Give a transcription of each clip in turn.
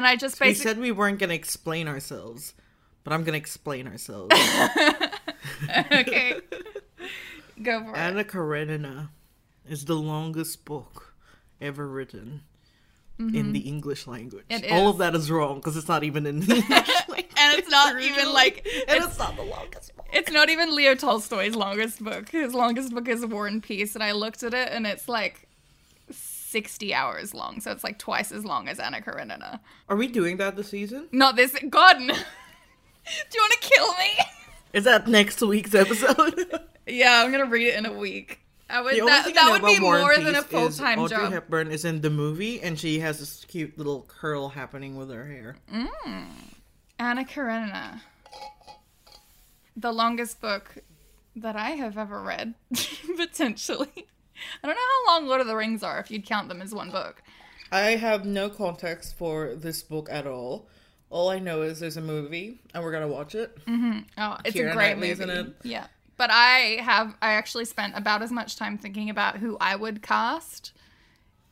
And I just we basically said we weren't gonna explain ourselves, but I'm gonna explain ourselves. okay. Go for it. Anna Karenina is the longest book ever written in the English language. Mm-hmm. All of that is wrong because it's not even in the English language. And it's not even like and it's, it's not the longest book. it's not even Leo Tolstoy's longest book. His longest book is War and Peace, and I looked at it and it's like sixty hours long, so it's like twice as long as Anna Karenina. Are we doing that this season? Not this. God, no. do you want to kill me? Is that next week's episode? yeah, I'm gonna read it in a week. I would. That, that would be War and more than a full time Audrey job. Hepburn is in the movie, and she has this cute little curl happening with her hair. Mm. Anna Karenina. The longest book that I have ever read, potentially. I don't know how long Lord of the Rings are if you'd count them as one book. I have no context for this book at all. All I know is there's a movie, and we're gonna watch it. Oh, it's Keira a great Knightley's movie. it. Yeah. But I have I actually spent about as much time thinking about who I would cast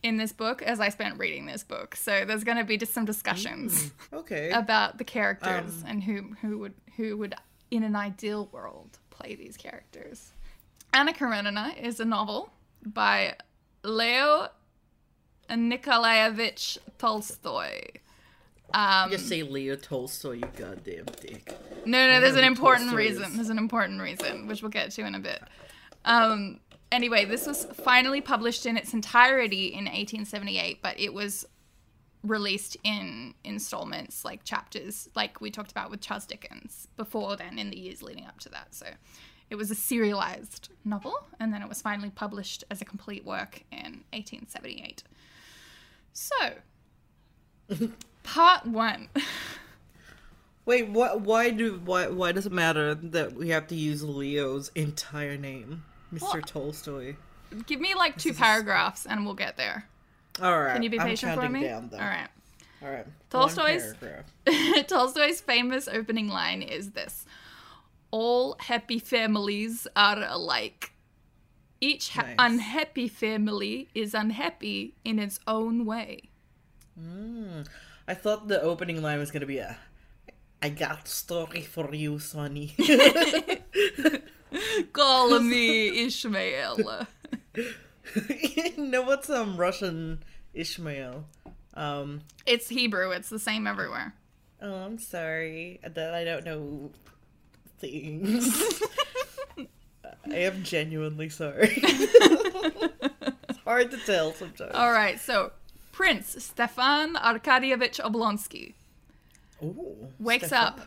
in this book as I spent reading this book. So there's going to be just some discussions Okay. about the characters Um, and who who would who would in an ideal world play these characters. Anna Karenina is a novel by Leo Nikolaevich Tolstoy. Um, Just say Leo Tolstoy, you goddamn dick. no, no, there's an important Tolstoy reason. is. There's an important reason, which we'll get to in a bit. Um, anyway, this was finally published in its entirety in 1878, but it was released in installments, like chapters, like we talked about with Charles Dickens before then, in the years leading up to that. So it was a serialized novel, and then it was finally published as a complete work in 1878. So, part one. Wait, what? Why do why why does it matter that we have to use Leo's entire name, Mr. Well, Tolstoy? Give me like two paragraphs, and we'll get there. All right. Can you be I'm patient for me? Down, though. All right. All right. Tolstoy's- Tolstoy's famous opening line is this All happy families are alike. Each ha- Nice. unhappy family is unhappy in its own way. Mm. I thought the opening line was gonna be a. I got story for you, Sonny. Call me Ishmael. no, what's um Russian Ishmael? Um. It's Hebrew, it's the same everywhere. Oh, I'm sorry that I don't know things. I am genuinely sorry. it's hard to tell sometimes. All right, so Prince Stefan Arkadievich Oblonsky, Ooh, Wakes up.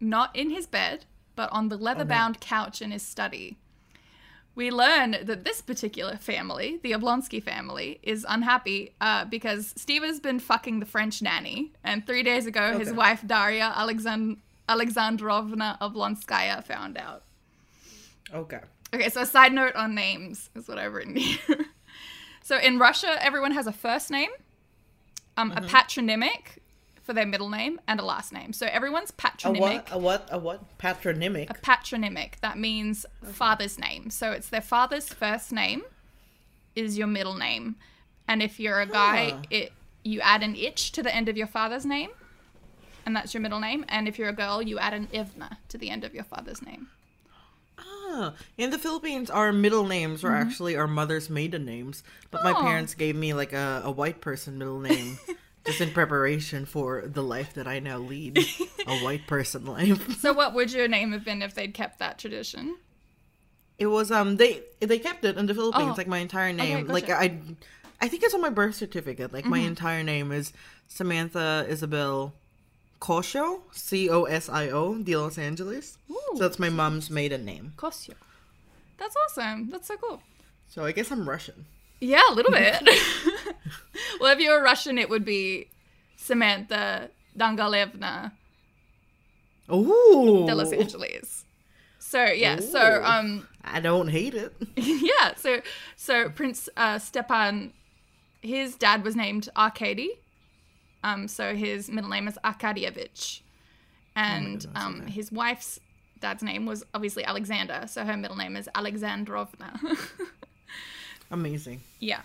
Not in his bed, but on the leather bound couch in his study. We learn that this particular family, the Oblonsky family, is unhappy uh, because Steve has been fucking the French nanny, and three days ago, his wife Daria Alexand- Alexandrovna Oblonskaya found out. Okay. Okay, so a side note on names is what I've written here. so in Russia, everyone has a first name, um, Mm-hmm. a patronymic for their middle name, and a last name. So everyone's A patronymic what? A what? A what? Patronymic. a patronymic that means father's name so it's their father's first name is your middle name and if you're a guy Huh. it you add an ich to the end of your father's name and that's your middle name and if you're a girl you add an ivna to the end of your father's name Ah, in the Philippines, our middle names were actually our mother's maiden names, but my Mm-hmm. Oh. parents gave me like a, a white person middle name. Just in preparation for the life that I now lead, a white person life. so what would your name have been if they'd kept that tradition It was um they they kept it in the Philippines Oh. like my entire name. gotcha. Like I I think it's on my birth certificate. Like Mm-hmm. my entire name is Samantha Isabel Cosio, C O S I O, de Los Angeles. Ooh. So that's my mom's maiden name. Kosyo. that's awesome that's so cool So I guess I'm Russian. yeah a little bit well if you were russian it would be samantha dangalevna Ooh. de Los Angeles. So yeah, so um I don't hate it. yeah, so so Prince uh, Stepan, his dad was named Arkady, um so his middle name is Arkadievich, and goodness, um okay. his wife's dad's name was obviously Alexander, so her middle name is Alexandrovna. Amazing. yeah.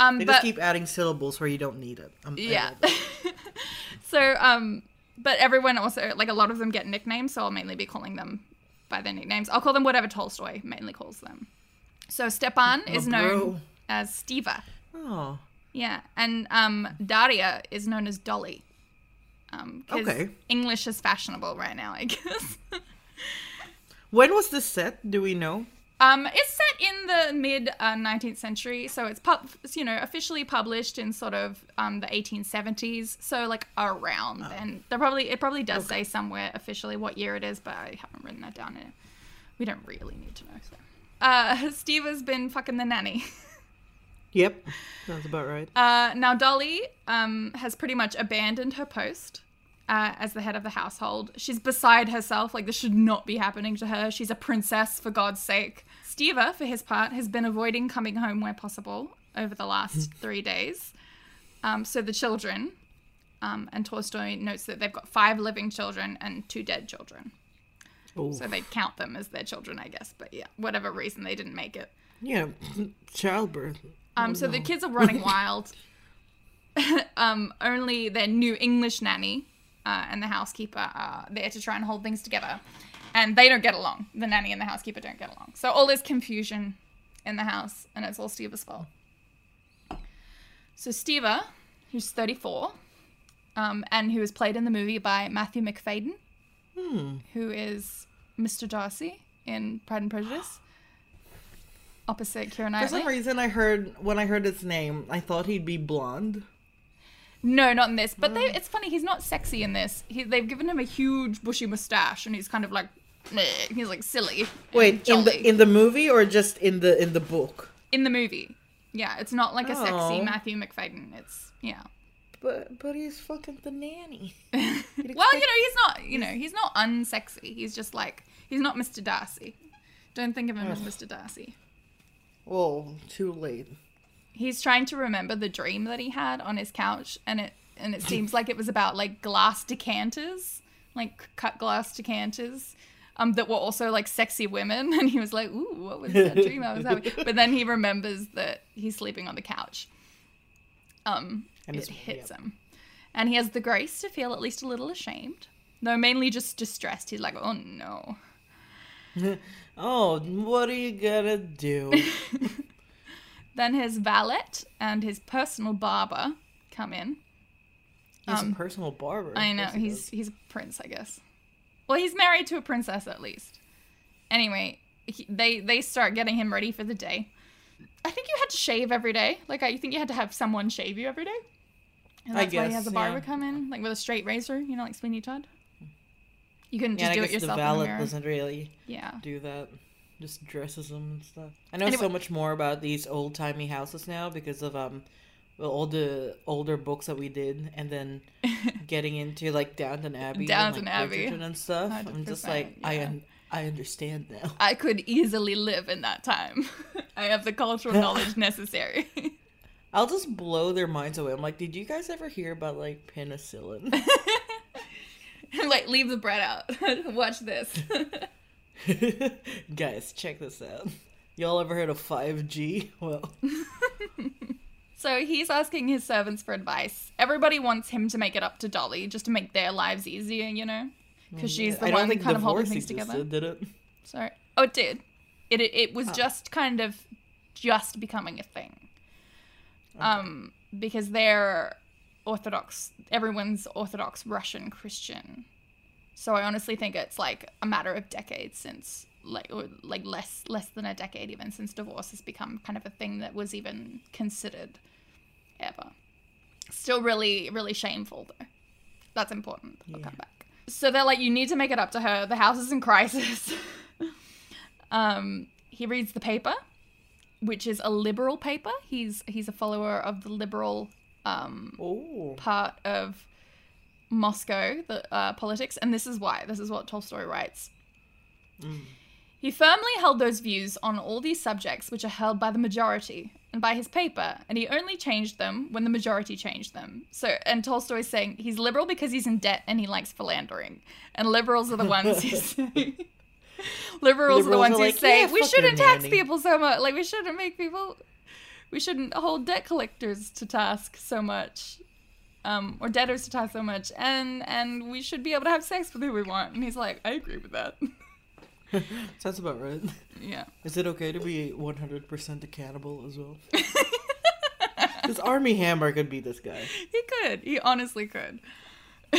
Um, They but just keep adding syllables where you don't need it. I'm, yeah. so um, but everyone also like a lot of them get nicknames, so I'll mainly be calling them by their nicknames. I'll call them whatever Tolstoy mainly calls them. So Stepan is bro. known as Stiva. Oh, Yeah, and um, Daria is known as Dolly. Um, Okay. English is fashionable right now, I guess. when was this set? Do we know? um, it's set in the mid uh, 19th century, so it's pub- it's, you know officially published in sort of um, the 1870s. So like around then, there probably it probably does say somewhere officially what year it is, but I haven't written that down. In We don't really need to know. So. Uh, Steve has been fucking the nanny. Yep, sounds about right. Uh, now, Dolly um, has pretty much abandoned her post uh, as the head of the household. She's beside herself. Like, this should not be happening to her. She's a princess, for God's sake. Steva, for his part, has been avoiding coming home where possible over the last three days. Um, so, the children, um, and Tolstoy notes that they've got five living children and two dead children. Oh, So, they count them as their children, I guess. But yeah, whatever reason, they didn't make it. yeah, childbirth. Um, so the kids are running wild. um, only their new English nanny uh, and the housekeeper are there to try and hold things together, and they don't get along. The nanny and the housekeeper don't get along. So all this confusion in the house, and it's all Steva's fault. So Steva, who's 34, um, and who was played in the movie by Matthew Macfadyen, who is Mr. Darcy in Pride and Prejudice, opposite Keira For some reason, I heard when I heard his name, I thought he'd be blonde. No, not in this. But they, it's funny. He's not sexy in this. He, they've given him a huge bushy mustache, and he's kind of like, meh, he's like silly. Wait, in the in the movie or just in the in the book? in the movie. Yeah, it's not like a sexy Oh. Matthew Macfadyen. It's yeah. But but he's fucking the nanny. Well, you know, he's not. You know, he's not unsexy. He's just like he's not Mr. Darcy. Don't think of him as Mr. Darcy. Oh, too late. He's trying to remember the dream that he had on his couch, and it and it seems like it was about like glass decanters, like cut glass decanters, um, that were also like sexy women. And he was like, "Ooh, what was that dream I was having?" But then he remembers that he's sleeping on the couch. Um, And it hits yep. him, and he has the grace to feel at least a little ashamed, though mainly just distressed. He's like, "Oh no." Oh, what are you gonna do? Then his valet and his personal barber come in. He's Um, a personal barber. I know he's he's a prince, I guess. Well, he's married to a princess at least. Anyway, he, they they start getting him ready for the day. I think you had to shave every day. Like I you think you had to have someone shave you every day. And I that's why he has a barber yeah. come in, like with a straight razor, you know, like Sweeney Todd. You couldn't Yeah, just do it guess the yourself in the valet doesn't really Yeah. do that. Just dresses them and stuff. I know Anyway- so much more about these old timey houses now because of um, well, all the older books that we did, and then getting into like Downton Abbey, Downton and, like, Abbey. And stuff. I'm just 100%, like, I yeah. un- I understand now. I could easily live in that time. I have the cultural knowledge necessary. I'll just blow their minds away. I'm like, did you guys ever hear about like penicillin? like leave the bread out. Watch this. guys, check this out. Y'all ever heard of 5G? Well, So he's asking his servants for advice. Everybody wants him to make it up to Dolly, just to make their lives easier, you know, because she's the I one kind of holding things existed, together. did it? Sorry. Oh, it did. It it, it was just kind of just becoming a thing. Um, because they're Orthodox. Everyone's Orthodox Russian Christian. So I honestly think it's like a matter of decades since like or like less less than a decade even since divorce has become kind of a thing that was even considered ever. Still really really shameful though. That's important. I'll come back. So they're like you need to make it up to her. The house is in crisis. um he reads the paper which is a liberal paper. He's he's a follower of the liberal um part of Moscow, the uh, politics, and this is why. This is what Tolstoy writes. He firmly held those views on all these subjects which are held by the majority and by his paper, and he only changed them when the majority changed them. So, and Tolstoy's saying he's liberal because he's in debt and he likes philandering, and liberals are the ones who say. Liberals, are the ones are who like, say "Yeah, we shouldn't your tax nanny." people so much. Like we shouldn't make people we shouldn't hold debt collectors to task so much, um, or debtors to task so much, and and we should be able to have sex with who we want." And he's like, "I agree with that." Sounds about right. yeah. Is it okay to be 100% a cannibal as well? This Armie Hammer could be this guy. He could. He honestly could.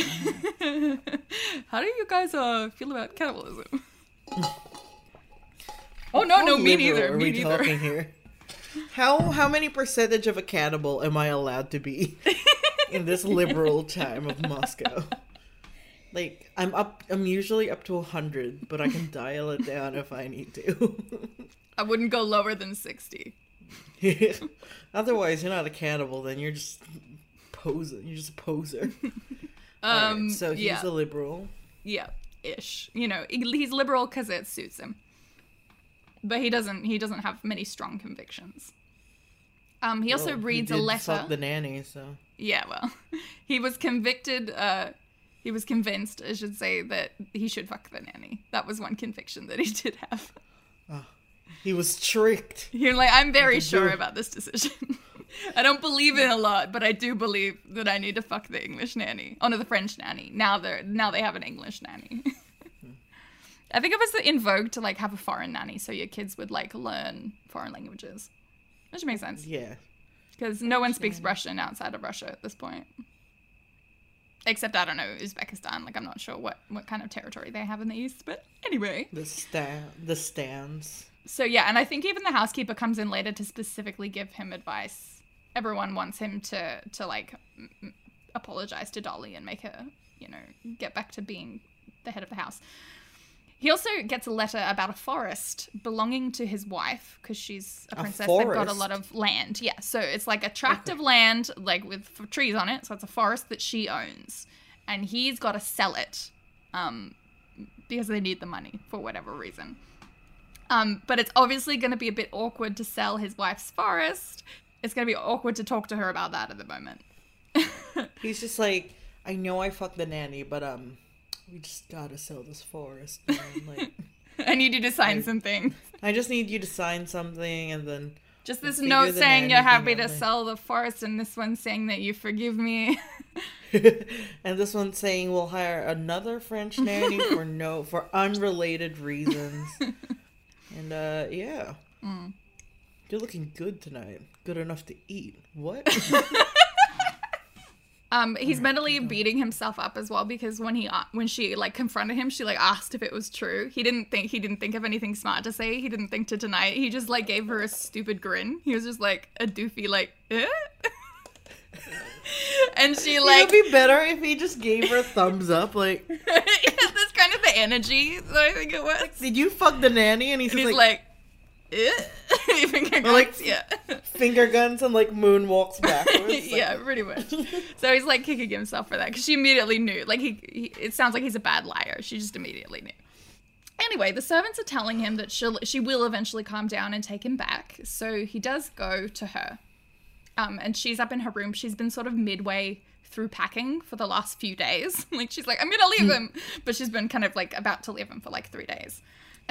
How do you guys uh feel about cannibalism? oh no, no, me neither. Are Me we neither. talking here? How how many percentage of a cannibal am I allowed to be in this liberal time of Moscow? Like I'm up. I'm usually up to hundred, but I can dial it down if I need to. I wouldn't go lower than sixty. Otherwise, you're not a cannibal. Then you're just posing. You're just a poser. Um, Alright, so he's yeah, a liberal. yeah, ish. You know, he's liberal because it suits him, but he doesn't. He doesn't have many strong convictions. Um, he also Well, he reads a letter. The nanny. So Yeah, well, he was convicted. Uh, he was convinced, I should say, that he should fuck the nanny. That was one conviction that he did have. he was tricked. You're like, I'm very sure do. about this decision. I don't believe in a lot, but I do believe that I need to fuck the English nanny. Oh no, the French nanny. Now they're now they have an English nanny. I think it was in vogue to like have a foreign nanny, so your kids would like learn foreign languages, which makes sense Yeah. because no one speaks Russian outside of Russia at this point. Except I don't know Uzbekistan. Like I'm not sure what what kind of territory they have in the east, but anyway. The stand. The stands. So yeah, and I think even the housekeeper comes in later to specifically give him advice. Everyone wants him to to like m- apologize to Dolly and make her, you know, get back to being the head of the house. He also gets a letter about a forest belonging to his wife because she's a A princess. They've got a lot of land. Yeah, so it's like a tract of land, like with f- trees on it. So it's a forest that she owns, and he's got to sell it, um, because they need the money for whatever reason. Um, but it's obviously going to be a bit awkward to sell his wife's forest. It's going to be awkward to talk to her about that at the moment. He's just like, I know I fucked the nanny, but um, we just gotta sell this forest. Like, I need you to sign something. I just need you to sign something, and then Just this note saying you're happy to sell the forest, and this one saying that you forgive me. and this one saying we'll hire another French nanny for no for unrelated reasons. and uh, yeah, Mm. you're looking good tonight. Good enough to eat. What? Um, he's mentally beating himself up as well because when he uh, when she like confronted him, she like asked if it was true. He didn't think he didn't think of anything smart to say. He didn't think to deny it. He just like gave her a stupid grin. He was just like a doofy like, eh? and she like. It would be better if he just gave her a thumbs up. Like, yeah, that's kind of the energy that I think it was. did you fuck the nanny? And he's, And he's like, like, Finger Or, like, guns, yeah. finger guns and like moonwalks backwards. Like, yeah, pretty much. So he's like kicking himself for that because she immediately knew. Like he, he, it sounds like he's a bad liar. She just immediately knew. Anyway, the servants are telling him that she'll she will eventually calm down and take him back. So he does go to her, um, and she's up in her room. She's been sort of midway through packing for the last few days. like she's like, I'm gonna leave him, but she's been kind of like about to leave him for like three days.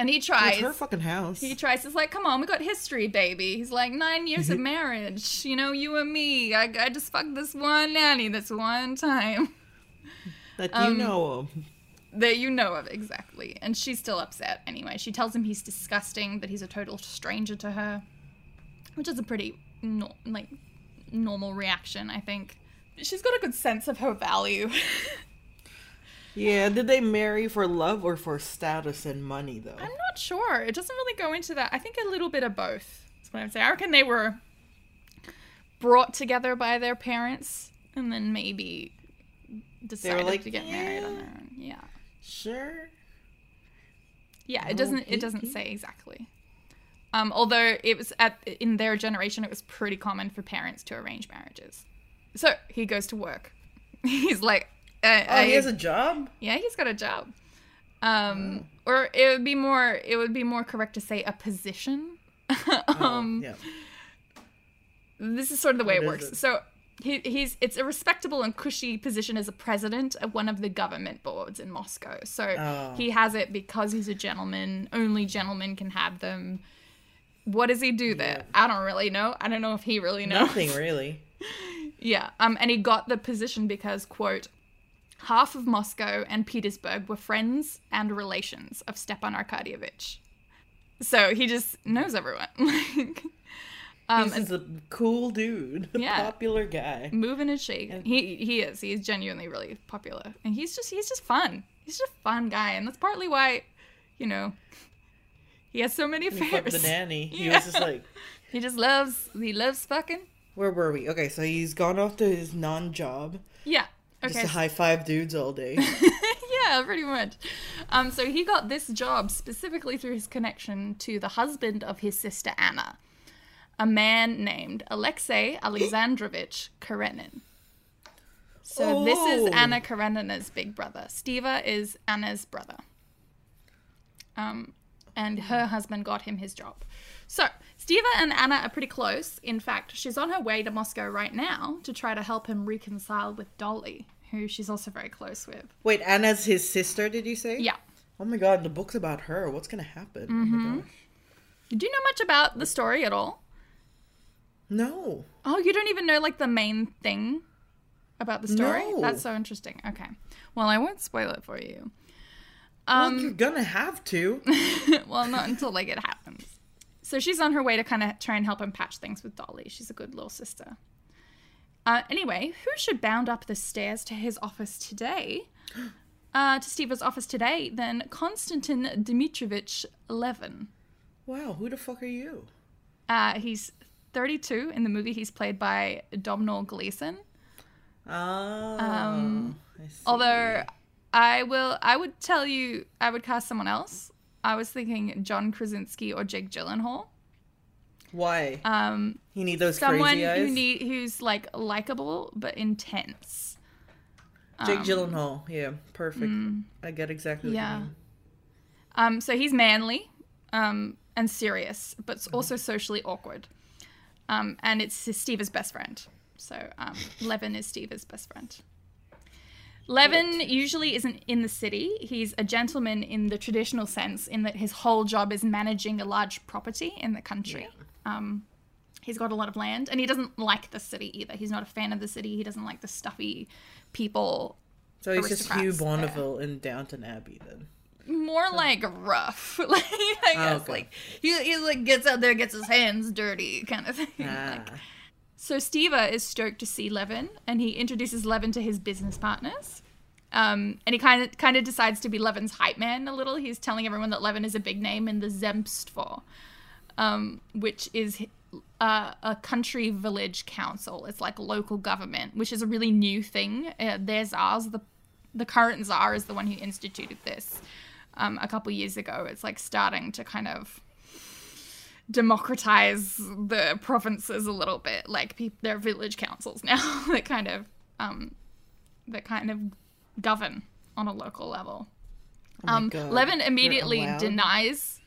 And he tries. It's tries. her fucking house. He tries. He's like, "Come on, we got history, baby." He's like, nine years of marriage. You know, you and me. I, I just fucked this one nanny this one time that you um, know of. that you know of exactly. And she's still upset anyway. She tells him he's disgusting, that he's a total stranger to her, which is a pretty no, like normal reaction, I think. She's got a good sense of her value. Yeah, did they marry for love or for status and money though? I'm not sure. It doesn't really go into that. I think a little bit of both. That's what I would say. I reckon they were brought together by their parents and then maybe decided like, to get married on their own. Yeah. Sure. Yeah, it doesn't it doesn't say exactly. Um, although it was at in their generation it was pretty common for parents to arrange marriages. So he goes to work. He's like uh, Oh, he has a job. Yeah, he's got a job. Um, or it would be more it would be more correct to say a position. um, oh, yeah. this is sort of the way What it works. it? So he, he's it's a respectable and cushy position as a president of one of the government boards in Moscow. So Oh. he has it because he's a gentleman. Only gentlemen can have them. what does he do there? I don't really know. I don't know if he really knows. Nothing really. Yeah. Um, and he got the position because, quote, half of Moscow and Petersburg were friends and relations of Stepan Arkadyevich. So he just knows everyone. like, um, He's a cool dude, a Yeah. popular guy. moving and shaking. He he is. He's genuinely really popular, and he's just he's just fun. He's just a fun guy, and that's partly why, you know, he has so many He fucked affairs. the nanny. He Yeah. was just like, He just loves he loves fucking. where were we? Okay, so he's gone off to his non-job, Yeah. Just Okay. to high five dudes all day. yeah, pretty much. Um, so he got this job specifically through his connection to the husband of his sister Anna, a man named Alexei Alexandrovich Karenin. So this is Oh. Anna Karenina's big brother. Stiva is Anna's brother. Um, and her husband got him his job. So Stiva and Anna are pretty close. In fact, she's on her way to Moscow right now to try to help him reconcile with Dolly, who she's also very close with. Wait, Anna's his sister, did you say? Yeah. Oh my god, the book's about her. What's gonna happen? Oh Mm-hmm. my gosh. Do you know much about the story at all? No. Oh, you don't even know like the main thing about the story? No. That's so interesting. Okay. Well, I won't spoil it for you. well, Um you're gonna have to. well, not until like it happens. So she's on her way to kind of try and help him patch things with Dolly. She's a good little sister. Uh, anyway, who should bound up the stairs to his office today? Uh, to Steve's office today, then Konstantin Dmitrievich Levin. wow, who the fuck are you? Uh, he's 32 in the movie. He's played by Domhnall Gleeson. Oh. Um, I see. Although I will, I would tell you, I would cast someone else. I was thinking John Krasinski or Jake Gyllenhaal. Why? Um, you need those someone crazy eyes? who need who's like likable but intense. Jake um, Gyllenhaal. Yeah, perfect. I get exactly what yeah. you mean. Um, so he's manly, um, and serious, but Uh-huh. also socially awkward. Um, and it's Steve's best friend. So um, Levin is Steve's best friend. Levin usually isn't in the city. He's a gentleman in the traditional sense, in that his whole job is managing a large property in the country. Um, he's got a lot of land, and he doesn't like the city either. He's not a fan of the city. He doesn't like the stuffy people. So he's just Hugh aristocrats there. Bonneville in Downton Abbey then. More like rough, like I guess, okay. like he, he like gets out there, gets his hands dirty, kind of thing. Ah. Like, so Steva is stoked to see Levin, and he introduces Levin to his business partners. Um, and he kind of kind of decides to be Levin's hype man a little. He's telling everyone that Levin is a big name in the Zemstvo, um, which is uh, a country village council. It's like local government, which is a really new thing. Uh, their czars, the the current czar, is the one who instituted this um, a couple years ago. It's like starting to kind of democratize the provinces a little bit. Like peop they're village councils now that kind of um, that kind of govern on a local level. Oh um, God. Levin immediately denies.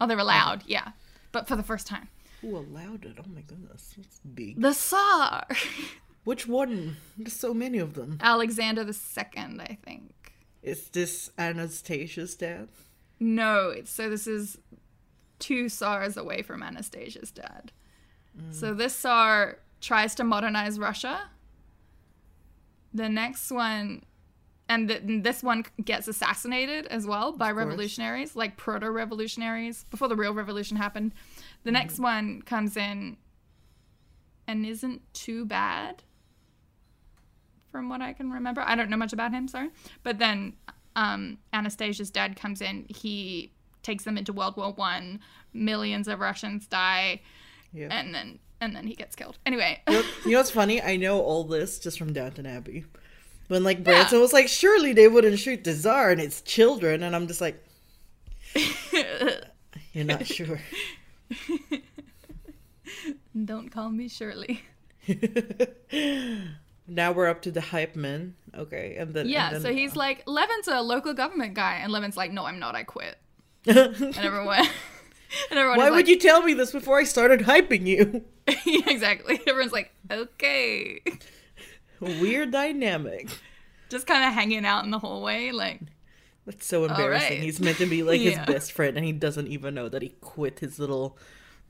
Oh, they're allowed, yeah, but for the first time. Who allowed it? Oh my goodness, that's big. The Tsar, Which one? There's so many of them. Alexander the Second, I think. Is this Anastasia's dad? No, it's so this is two Tsars away from Anastasia's dad. So this Tsar tries to modernize Russia. The next one, and th- this one gets assassinated as well by revolutionaries, like proto revolutionaries, before the real revolution happened. The next one comes in and isn't too bad from what I can remember. I don't know much about him, sorry. But then um, Anastasia's dad comes in. He takes them into World War One. Millions of Russians die, Yeah. and then and then he gets killed. Anyway, You know, you know what's funny? I know all this just from Downton Abbey. When like Branson was like, surely they wouldn't shoot the Tsar and its children, and I'm just like, you're not sure. don't call me Shirley. now we're up to the hype men. Okay, and then Yeah, and then, so he's uh, like, Levin's a local government guy, and Levin's like, no, I'm not. I quit. And everyone, and everyone Why would like, you tell me this before I started hyping you? yeah, exactly. Everyone's like, okay, Weird dynamic. just kind of hanging out in the hallway, like, That's so embarrassing. right. He's meant to be like his best friend, and he doesn't even know that he quit his little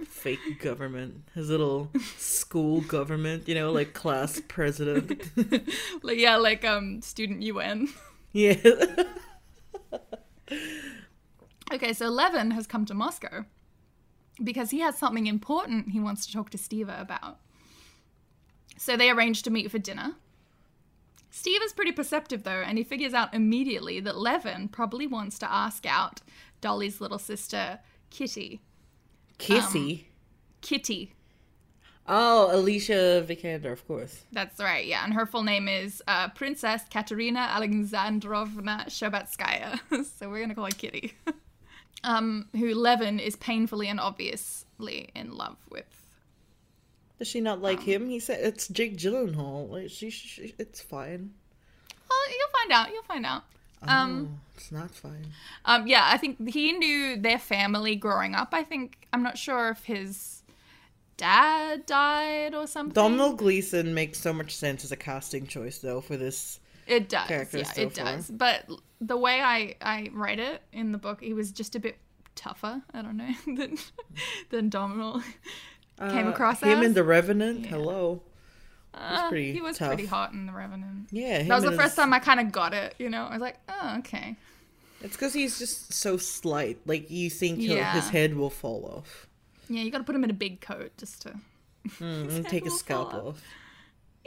fake government, his little school government, you know, like class president. like yeah, like um student UN. Yeah. Okay, so Levin has come to Moscow because he has something important he wants to talk to Steva about. So they arrange to meet for dinner. Steve is pretty perceptive though, and he figures out immediately that Levin probably wants to ask out Dolly's little sister, Kitty. Kissy. Kitty. oh, Alicia Vikander, of course. That's right, yeah. And her full name is uh, Princess Katerina Alexandrovna Shabatskaya. so we're going to call her Kitty. um, who Levin is painfully and obviously in love with. Does she not like him? He said it's Jake Gyllenhaal. Like she, she it's fine. Well, you'll find out. You'll find out. Um, oh, it's not fine. Um, yeah, I think he knew their family growing up. I think I'm not sure if his dad died or something. Domhnall Gleeson makes so much sense as a casting choice, though, for this. It does. character Yeah, it far. does. But the way I I read it in the book, he was just a bit tougher. I don't know than than came Uh, across him as. and the Revenant. Yeah. Hello. Uh, pretty he was tough. pretty hot in the Revenant. Yeah, That was the and first his- time I kind of got it. You know, I was like, oh, okay. It's because he's just so slight. Like you think Yeah. his head will fall off. Yeah, you got to put him in a big coat just to. Mm, His take a scalp off. off.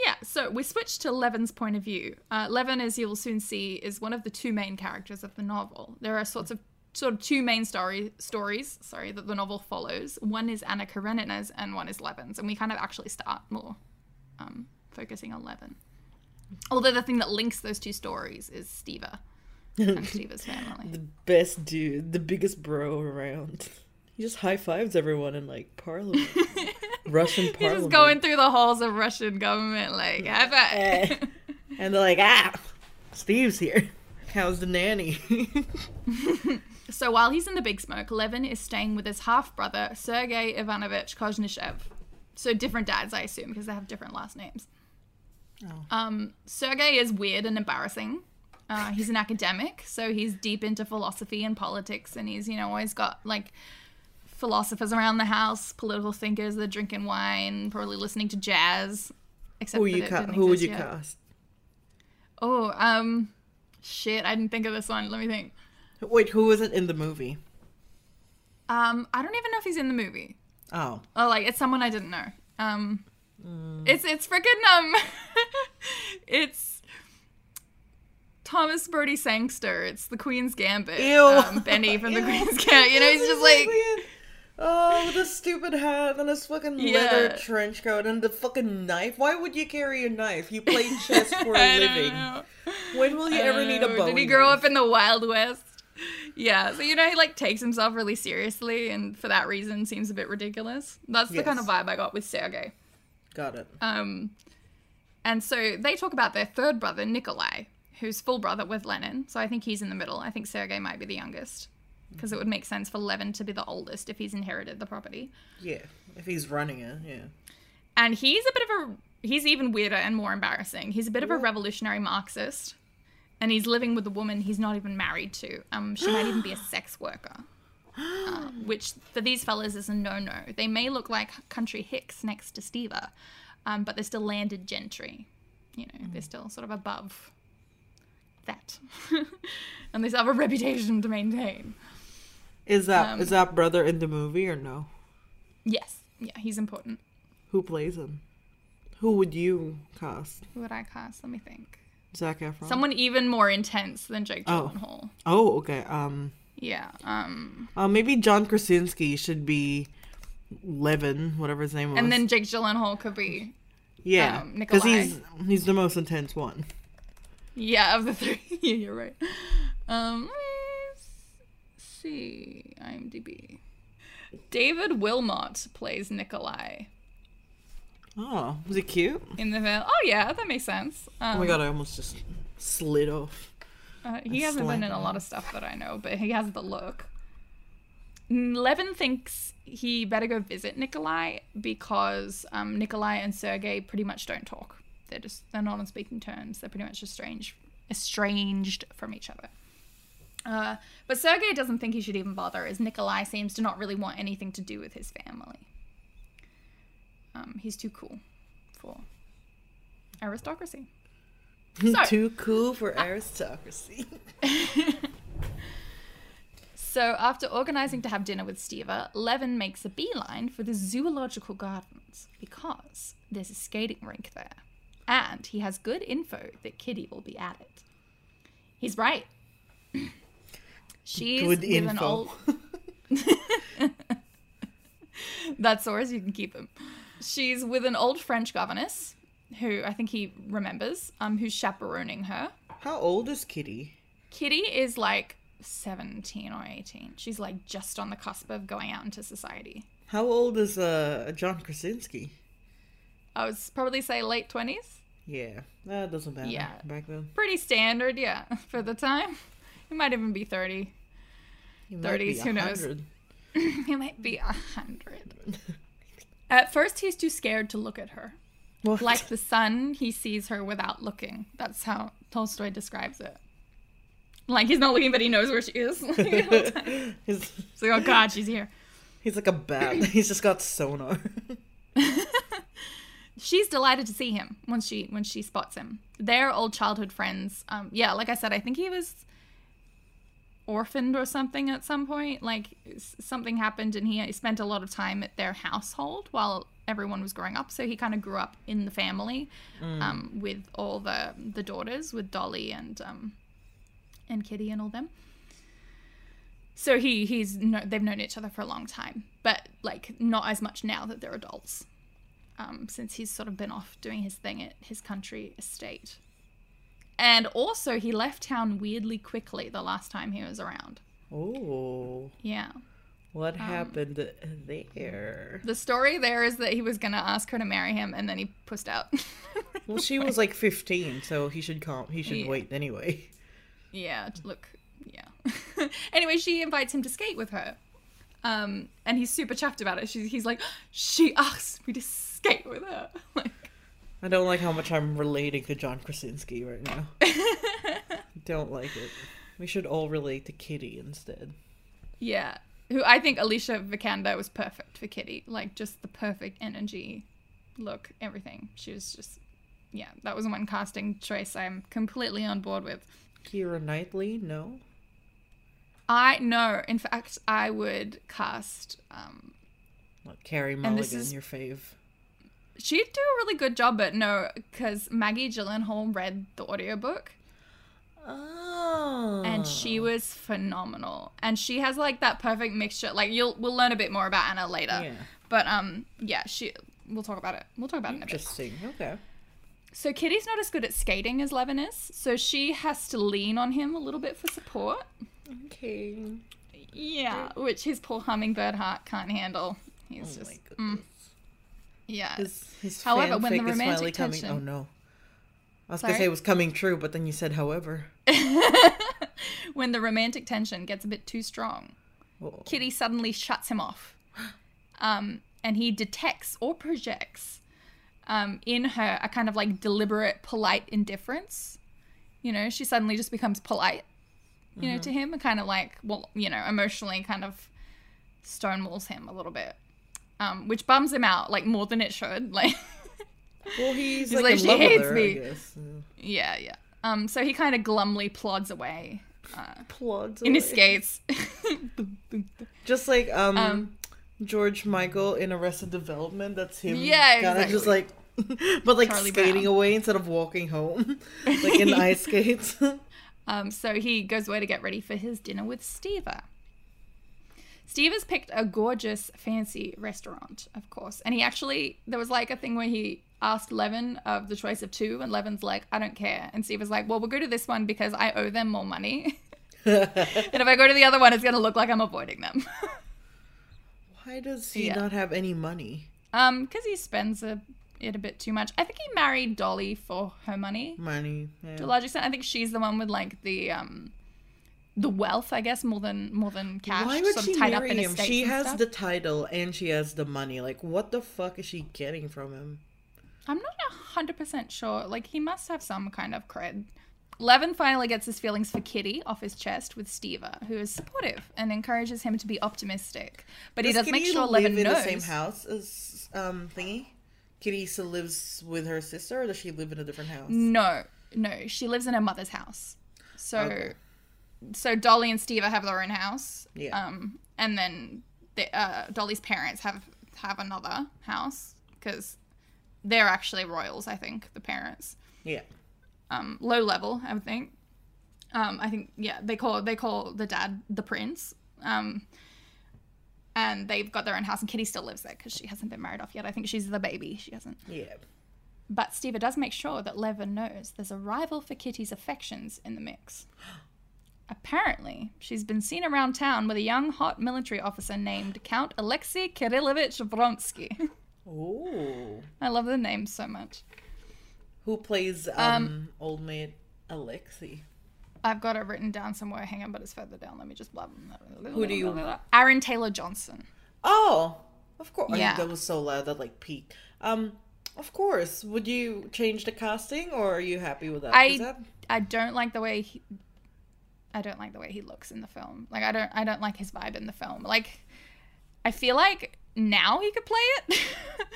Yeah, so we switch to Levin's point of view. Uh, Levin, as you'll soon see, is one of the two main characters of the novel. There are sorts of sort of two main story stories, sorry, that the novel follows. One is Anna Karenina's, and one is Levin's, and we kind of actually start more um, focusing on Levin. Although the thing that links those two stories is Steva and Steva's family. The best dude, the biggest bro around. He just high fives everyone in like Parliament, Russian He's Parliament. just going through the halls of Russian government, like, high Eh. and they're like, ah, Steve's here. How's the nanny? So while he's in the big smoke, Levin is staying with his half brother, Sergei Ivanovich Koznishev. So different dads, I assume, because they have different last names. Oh. Um, Sergei is weird and embarrassing. Uh, he's an academic, so he's deep into philosophy and politics, and he's, you know, always got like philosophers around the house, political thinkers, they're drinking wine, probably listening to jazz. Except who you ca- who would you yet. cast? Oh, um, shit, I didn't think of this one. Let me think. Wait, who was it in the movie? Um, I don't even know if he's in the movie. Oh, Oh, like it's someone I didn't know. Um, it's it's freaking um, it's Thomas Brodie-Sangster. It's the Queen's Gambit. Ew. Um, Benny from the Queen's Gambit. You know, he's just like Oh, with a stupid hat and his fucking leather trench coat and the fucking knife. Why would you carry a knife? You play chess for a living. know. When will you ever need a bow? Did he grow up in the Wild West? Yeah, so you know he like takes himself really seriously, and for that reason seems a bit ridiculous. That's the kind of vibe I got with Sergei. Got it. Um, and so they talk about their third brother, Nikolai, who's full brother with Levin. So I think he's in the middle. I think Sergei might be the youngest. Because it would make sense for Levin to be the oldest if he's inherited the property. Yeah, if he's running it, yeah. And he's a bit of a. He's even weirder and more embarrassing. He's a bit of a revolutionary Marxist. And he's living with a woman he's not even married to. Um, she might even be a sex worker. Uh, which for these fellas is a no-no. They may look like country hicks next to Steva, um, but they're still landed gentry. You know, they're still sort of above that, and they still have a reputation to maintain. Is that is Um, that brother in the movie or no? Yes, yeah, he's important. Who plays him? Who would you cast? Who would I cast? Let me think. Zac Efron. Someone even more intense than Jake Oh. Gyllenhaal. Oh, okay. Um, Yeah. Um. uh, maybe John Krasinski should be Levin, whatever his name was. And then Jake Gyllenhaal could be yeah, um, because Nikolai. he's he's the most intense one. Yeah, of the three. yeah, you're right. Um, see. IMDb. David Wilmot plays Nikolai Oh, was he cute? in the film. Oh yeah, that makes sense. Um, Oh my god, I almost just slid off. Uh, he hasn't been in a lot of stuff that I know, but he has the look. Levin thinks he better go visit Nikolai because um, Nikolai and Sergei pretty much don't talk. They're just they're not on speaking terms. They're pretty much estranged estranged from each other. Uh, but Sergei doesn't think he should even bother, as Nikolai seems to not really want anything to do with his family. Um, he's too cool for aristocracy. So- Too cool for aristocracy. So, after organizing to have dinner with Steva, Levin makes a beeline for the zoological gardens because there's a skating rink there. And he has good info that Kitty will be at it. He's right. She's Good with an info. old. That's yours, you can keep them. She's with an old French governess who I think he remembers, um, who's chaperoning her. How old is Kitty? Kitty is like 17 or 18. She's like just on the cusp of going out into society. How old is uh John Krasinski? I would probably say late 20s. Yeah, that doesn't matter. Yeah. back then. Pretty standard, yeah, for the time. He might even be 30. He 30s, who knows? he might be 100. At first, he's too scared to look at her. What? Like the sun, he sees her without looking. That's how Tolstoy describes it. Like he's not looking, but he knows where she is. Like, the whole time. he's, like, oh god, she's here. he's like a bat. he's just got sonar. she's delighted to see him once she when she spots him. They're old childhood friends. Um, yeah, like I said, I think he was orphaned or something at some point. Like something happened, and he spent a lot of time at their household while everyone was growing up. So he kind of grew up in the family um, with all the the daughters, with Dolly and um, and Kitty and all them. So he he's no, they've known each other for a long time, but like not as much now that they're adults um, since he's sort of been off doing his thing at his country estate. And also, he left town weirdly quickly the last time he was around. Oh, Yeah. what Um, happened there? The story there is that he was going to ask her to marry him and then he pushed out. Well, she was like 15, so he should calm. He should Yeah. wait anyway. yeah, look, yeah. anyway, she invites him to skate with her. Um, and he's super chuffed about it. She's, he's like, she asked me to skate with her. Like, I don't like how much I'm relating to John Krasinski right now. don't like it. We should all relate to Kitty instead. Yeah. Who I think Alicia Vikander was perfect for Kitty. Like just the perfect energy, look, everything. She was just yeah, that was one casting choice I'm completely on board with. Keira Knightley, no. I no, in fact, I would cast um Like Carey Mulligan, is- your fave. She'd do a really good job, but no, because Maggie Gyllenhaal read the audiobook Oh. and she was phenomenal. And she has like that perfect mixture. Like you'll we'll learn a bit more about Anna later. Yeah. But um yeah, she we'll talk about it. We'll talk about it in a bit. Interesting. Okay. So Kitty's not as good at skating as Levin is, so she has to lean on him a little bit for support. Okay. Yeah, which his poor hummingbird heart can't handle. Oh He's just my mm. Yeah. His, his However, when the romantic finally coming. tension- Oh no. I was gonna say it was coming true, but then you said however. when the romantic tension gets a bit too strong, Oh. Kitty suddenly shuts him off, um, and he detects or projects um, in her a kind of like deliberate, polite indifference. You know, she suddenly just becomes polite. You know, to him, and kind of like, well, you know, emotionally kind of stonewalls him a little bit, um, which bums him out like more than it should. Like, Well, he's, He's like, like, "She hates her, me." Uh, yeah, yeah. Um, so he kind of glumly plods away Plods in his skates. Just like um, Um, George Michael in Arrested Development. That's him. Yeah, kinda just like, but like Charlie skating Brown. away instead of walking home, like in ice skates. Um, so he goes away to get ready for his dinner with Steva. Steva's picked a gorgeous, fancy restaurant, of course. And he actually, there was like a thing where he asked Levin of the choice of two, and Levin's like, I don't care. And Steva's like, well, we'll go to this one because I owe them more money. and if I go to the other one, it's going to look like I'm avoiding them. Why does he Yeah. not have any money? um, because he spends a, it a bit too much. I think he married Dolly for her money. Money. Yeah. to a large extent. I think she's the one with like the um the wealth, I guess, more than more than cash. Why would she tied marry up in him? She has stuff. the title and she has the money. Like, what the fuck is she getting from him? I'm not hundred percent sure. Like he must have some kind of cred. Levin finally gets his feelings for Kitty off his chest with Steva, who is supportive and encourages him to be optimistic. But he Does does make sure live Levin in knows. the same house as um thingy? Kitty still lives with her sister, or does she live in a different house? No, no, she lives in her mother's house. So, Okay. So Dolly and Stiva have their own house. Yeah. Um, and then the, uh, Dolly's parents have have another house because they're actually royals. I think the parents. Yeah. um, low level, I would think. Um, I think yeah, they call they call the dad the prince. Um, and they've got their own house, and Kitty still lives there because she hasn't been married off yet. I think she's the baby. She hasn't. Yeah. But Stiva does make sure that Levin knows there's a rival for Kitty's affections in the mix. Apparently, she's been seen around town with a young, hot military officer named Count Alexei Kirillovich Vronsky. Oh. I love the name so much. Who plays um, old maid Alexei? I've got it written down somewhere. Hang on, but it's further down. Let me just blah. Who do you- Aaron Taylor Johnson. Oh, of course. Yeah. that was so loud that like peaked. Um, of course. Would you change the casting, or are you happy with that? I- that I don't like the way he. I don't like the way he looks in the film. Like I don't. I don't like his vibe in the film. Like, I feel like now he could play it.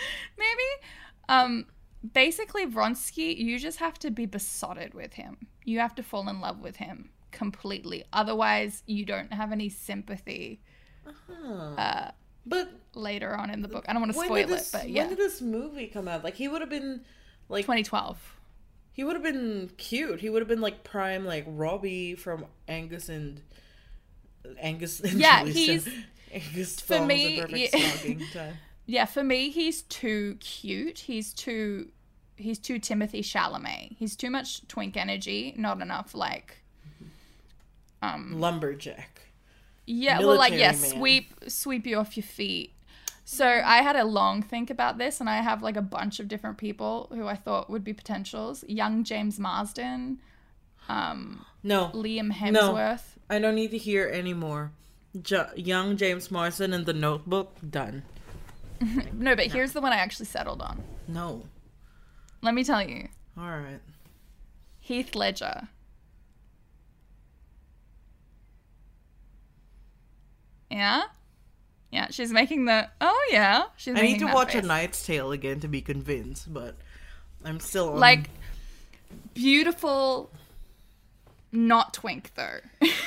Maybe. Um. Basically, Vronsky, you just have to be besotted with him. You have to fall in love with him completely. Otherwise, you don't have any sympathy Huh. but later on in the book. I don't want to spoil this? it, but yeah. When did this movie come out? Like he would have been, like 2012. He would have been cute. He would have been like prime, like Robbie from Angus and Angus. And Yeah, he's- Angus for me, yeah. Yeah, for me, he's too cute. He's too he's too Timothée Chalamet. He's too much twink energy, not enough like um, Lumberjack. yeah, well like yeah, man. sweep sweep you off your feet. So I had a long think about this and I have like a bunch of different people who I thought would be potentials. Young James Marsden, um, No, Liam Hemsworth. No, I don't need to hear anymore. Jo- young James Marsden in the Notebook done. No, but here's the one I actually settled on. No. Let me tell you. All right. Heath Ledger. Yeah? Yeah, she's making the oh yeah. She's I need to watch face. A Knight's Tale again to be convinced, but I'm still on. Like beautiful not twink though.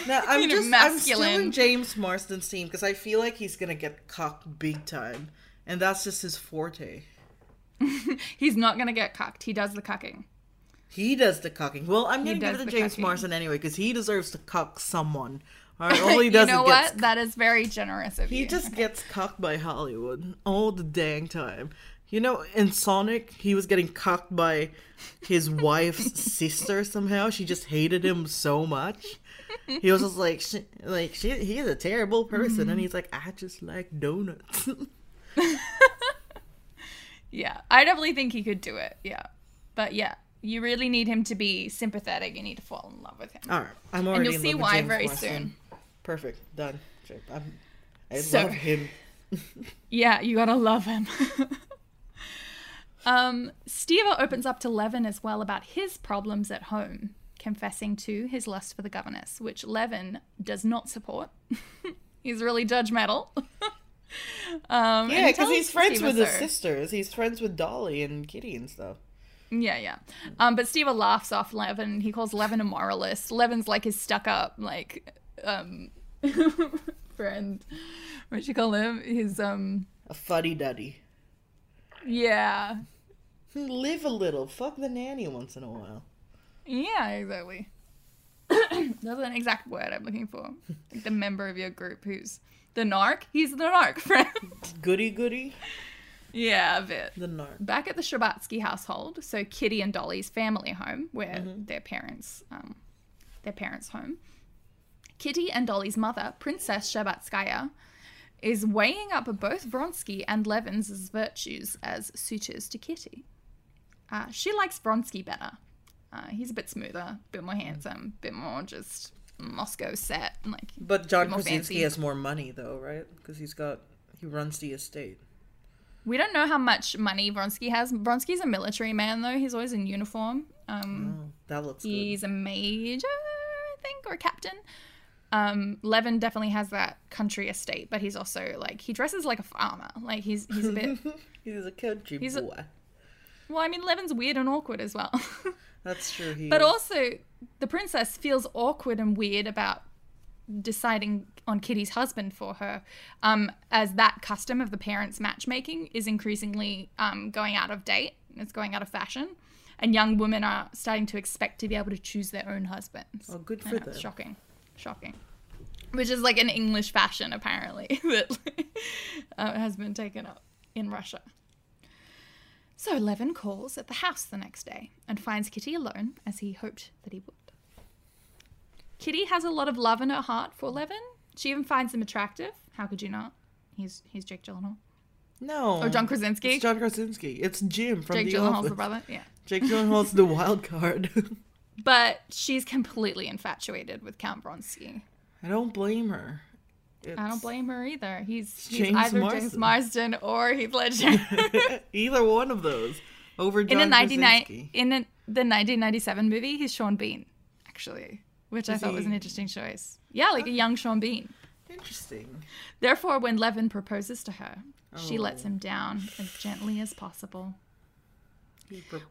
No, I'm you know, just I'm still masculine. in James Marsden's team because I feel like he's gonna get cocked big time, and that's just his forte. He's not gonna get cocked. He does the cucking. He does the cocking. Well, I'm gonna give it to the James cucking. Marsden anyway because he deserves to cock someone. All right, all he does you know what? That is very generous of He you. He just gets cocked by Hollywood all the dang time. You know, in Sonic, he was getting cocked by his wife's sister somehow. She just hated him so much. He was just like, she, like she, he's a terrible person, and mm-hmm. he's like, I just like donuts. Yeah, I definitely think he could do it. Yeah, but yeah, you really need him to be sympathetic. You need to fall in love with him. all right, I'm already. And you'll see why very soon. Perfect, done. I'm, I So- love him. Yeah, you gotta love him. um, Steve opens up to Levin as well about his problems at home, confessing to his lust for the governess, which Levin does not support. he's really judgmental. um, Yeah, because he's friends Stiva with his so. sisters. He's friends with Dolly and Kitty and stuff. Yeah, yeah. Um, but Steve laughs off Levin. He calls Levin a moralist. Levin's like his stuck up, like, um, friend. What you call him? His, um, A fuddy duddy. yeah. Live a little. Fuck the nanny once in a while. Yeah, exactly. That's an exact word I'm looking for. Like the member of your group who's the narc. He's the narc friend. Goody goody. yeah, a bit. The narc. Back at the Shcherbatsky household, so Kitty and Dolly's family home, where their parents, um, their parents' home. Kitty and Dolly's mother, Princess Shcherbatskaya, is weighing up both Vronsky and Levin's virtues as suitors to Kitty. Uh, she likes Vronsky better. Uh, he's a bit smoother, a bit more handsome, a bit more just Moscow set. Like, But John Krasinski has more money though, right? Because he's got he runs the estate. we don't know how much money Vronsky has. Vronsky's a military man, though. He's always in uniform. Um, Oh, that looks good. he's a major, I think, or a captain. Um, Levin definitely has that country estate, but he's also like he dresses like a farmer. Like he's he's a bit. He's a country He's a- boy. well, I mean, Levin's weird and awkward as well. That's true. He But is. also, the princess feels awkward and weird about deciding on Kitty's husband for her, um, as that custom of the parents' matchmaking is increasingly um, going out of date. It's going out of fashion. And young women are starting to expect to be able to choose their own husbands. Oh, good for know, it's them. shocking. Shocking. Which is like an English fashion, apparently, that uh, has been taken up in Russia. So Levin calls at the house the next day and finds Kitty alone, as he hoped that he would. Kitty has a lot of love in her heart for Levin. She even finds him attractive. How could you not? He's he's Jake Gyllenhaal. no. Or John Krasinski. It's John Krasinski. It's Jim from Jake The Gyllenhaal's Office. the brother. Yeah. Jake Gyllenhaal's the wild card. But she's completely infatuated with Count Vronsky. I don't blame her. I don't blame her either. He's, he's James either James Marsden. Marsden or Heath Ledger. Either one of those over in John a 99 in the 1997 movie, he's Sean Bean, actually, which I Is thought was an interesting choice. Yeah, like a young Sean Bean. Interesting. Therefore, when Levin proposes to her, she Oh. lets him down as gently as possible,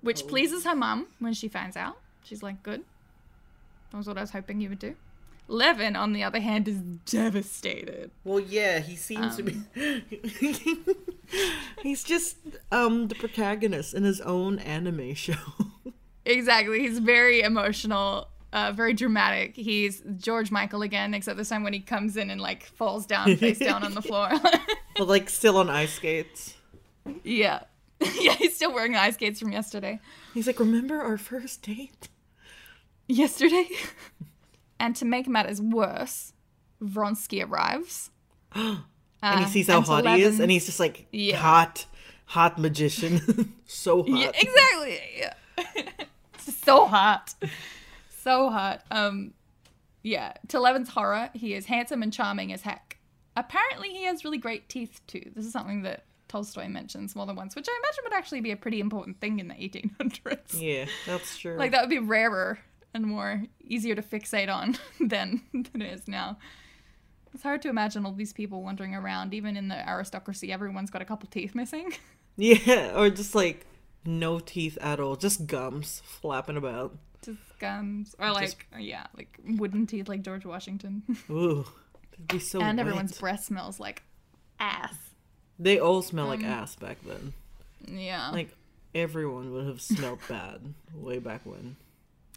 which pleases her mum when she finds out. She's like, "Good, that was what I was hoping you would do." Levin, on the other hand, is devastated. Well, yeah, he seems to be. Um. He's just um the protagonist in his own anime show. Exactly, he's very emotional. Uh, very dramatic. He's George Michael again, except this time when he comes in and like falls down face down on the floor. but like still on ice skates. yeah. yeah, he's still wearing ice skates from yesterday. He's like, "Remember our first date?" Yesterday? and to make matters worse, Vronsky arrives. and he Uh, sees how hot he is, and he's just like, Yeah. hot, hot magician, so hot. Yeah, exactly. Yeah. So hot. So hot. Um yeah, to Levin's horror, he is handsome and charming as heck. Apparently he has really great teeth too. This is something that Tolstoy mentions more than once, which I imagine would actually be a pretty important thing in the 1800s. Yeah, that's true. Like that would be rarer and more easier to fixate on than than it is now. It's hard to imagine all these people wandering around, even in the aristocracy. Everyone's got a couple teeth missing. Yeah, or just like no teeth at all, just gums flapping about. Just gums, or like yeah, like wooden teeth, like George Washington. Ooh, it'd be so. and wet. everyone's breath smells like ass. They all smell Um, like ass back then. Yeah, Like everyone would have smelled bad way back when.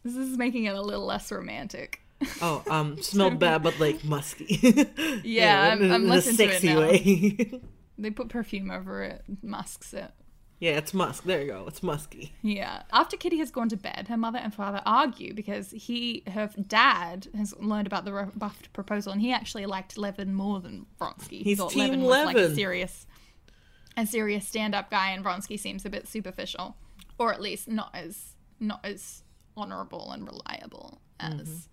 This is making it a little less romantic. Oh, um, smelled bad, but like musky. Yeah, I'm- in, I'm in a listening to it sexy way. They put perfume over it, musks it. yeah, it's musk. There you go. It's musky. Yeah. After Kitty has gone to bed, her mother and father argue because he, her dad, has learned about the rebuffed proposal, and he actually liked Levin more than Vronsky. He He's thought Team Levin was like a serious, a serious stand-up guy, and Vronsky seems a bit superficial, or at least not as not as honorable and reliable as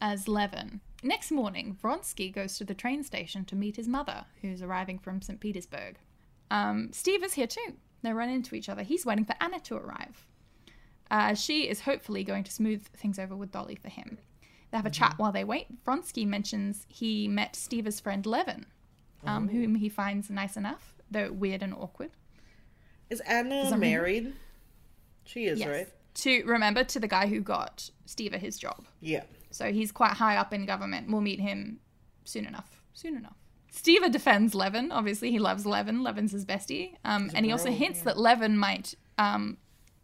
as Levin. Next morning, Vronsky goes to the train station to meet his mother, who's arriving from St. Petersburg. Um, Steve is here too. They run into each other. He's waiting for Anna to arrive. Uh, she is hopefully going to smooth things over with Dolly for him. They have a chat while they wait. Vronsky mentions he met Steve's friend Levin, um, whom he finds nice enough, though weird and awkward. Is Anna that married? She is, Yes. right? To remember to the guy who got Steve his job. Yeah. So he's quite high up in government. We'll meet him soon enough. Soon enough. Steve defends Levin. Obviously, he loves Levin. Levin's his bestie. Um, and he also hints yeah. that Levin might um,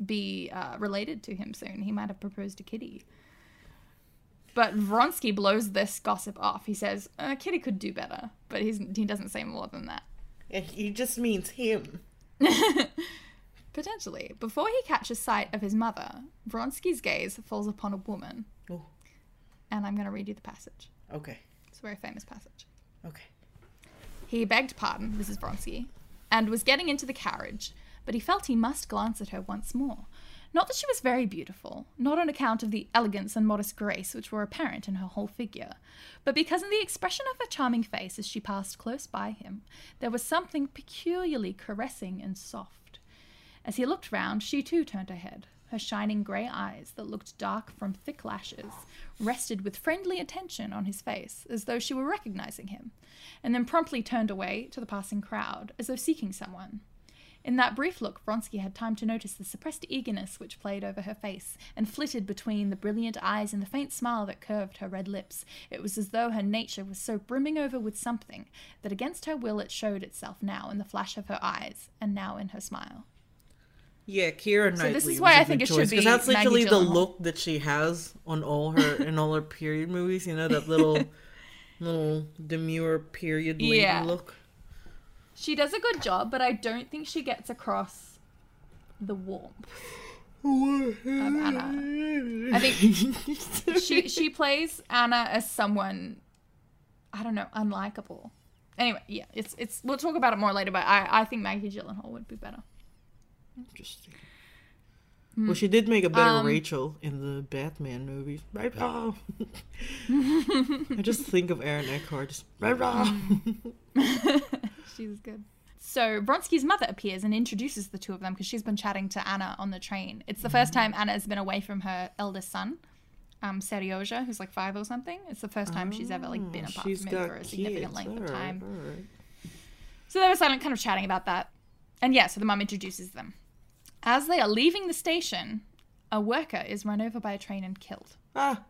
be uh, related to him soon. He might have proposed to Kitty. But Vronsky blows this gossip off. He says, uh, Kitty could do better. But he's, he doesn't say more than that. And he just means him. Potentially. Before he catches sight of his mother, Vronsky's gaze falls upon a woman. Oh, And I'm going to read you the passage. okay. It's a very famous passage. Okay. He begged pardon, Mrs. Vronsky, and was getting into the carriage, but he felt he must glance at her once more. Not that she was very beautiful, not on account of the elegance and modest grace which were apparent in her whole figure, but because in the expression of her charming face as she passed close by him, there was something peculiarly caressing and soft. As he looked round, she too turned her head. Her shining grey eyes, that looked dark from thick lashes, rested with friendly attention on his face, as though she were recognizing him, and then promptly turned away to the passing crowd, as though seeking someone. In that brief look, Vronsky had time to notice the suppressed eagerness which played over her face and flitted between the brilliant eyes and the faint smile that curved her red lips. It was as though her nature was so brimming over with something that against her will it showed itself now in the flash of her eyes and now in her smile. Yeah, Keira Knightley. this is why I think it should choice, be because that's literally the look that she has on all her in all her period movies. You know that little, little demure period lady Yeah. look. She does a good job, but I don't think she gets across the warmth. Anna. I think she she plays Anna as someone I don't know, unlikable. Anyway, yeah, it's it's we'll talk about it more later, but I I think Maggie Gyllenhaal would be better. Interesting. Well, she did make a better Um, Rachel in the Batman movies. Right oh. I just think of Aaron Eckhart. Just, right She's good. So Vronsky's mother appears and introduces the two of them because she's been chatting to Anna on the train. It's the first time Anna has been away from her eldest son, um, Seryozha, who's like five or something. It's the first time she's ever like been apart Oh, from him for a significant kids. length of Alright, time. alright. So they were silent, kind of chatting about that. And yeah, so the mum introduces them. As they are leaving the station, a worker is run over by a train and killed. Ah,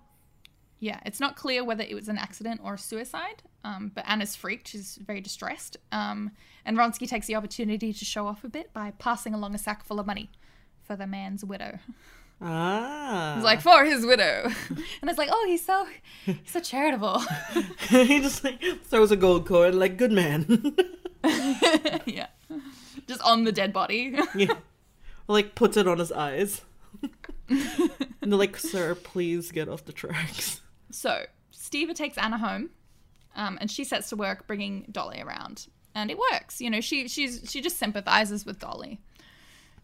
Yeah, it's not clear whether it was an accident or a suicide, um, but Anna's freaked. She's very distressed. Um, and Vronsky takes the opportunity to show off a bit by passing along a sack full of money for the man's widow. ah. He's like, for his widow. and it's like, oh, he's so, he's so charitable. he just like throws a gold coin, like good man. yeah. Just on the dead body. yeah, like puts it on his eyes. and they're like, "Sir, please get off the tracks." So Stiva takes Anna home, um, and she sets to work bringing Dolly around, and it works. You know, she she's she just sympathizes with Dolly,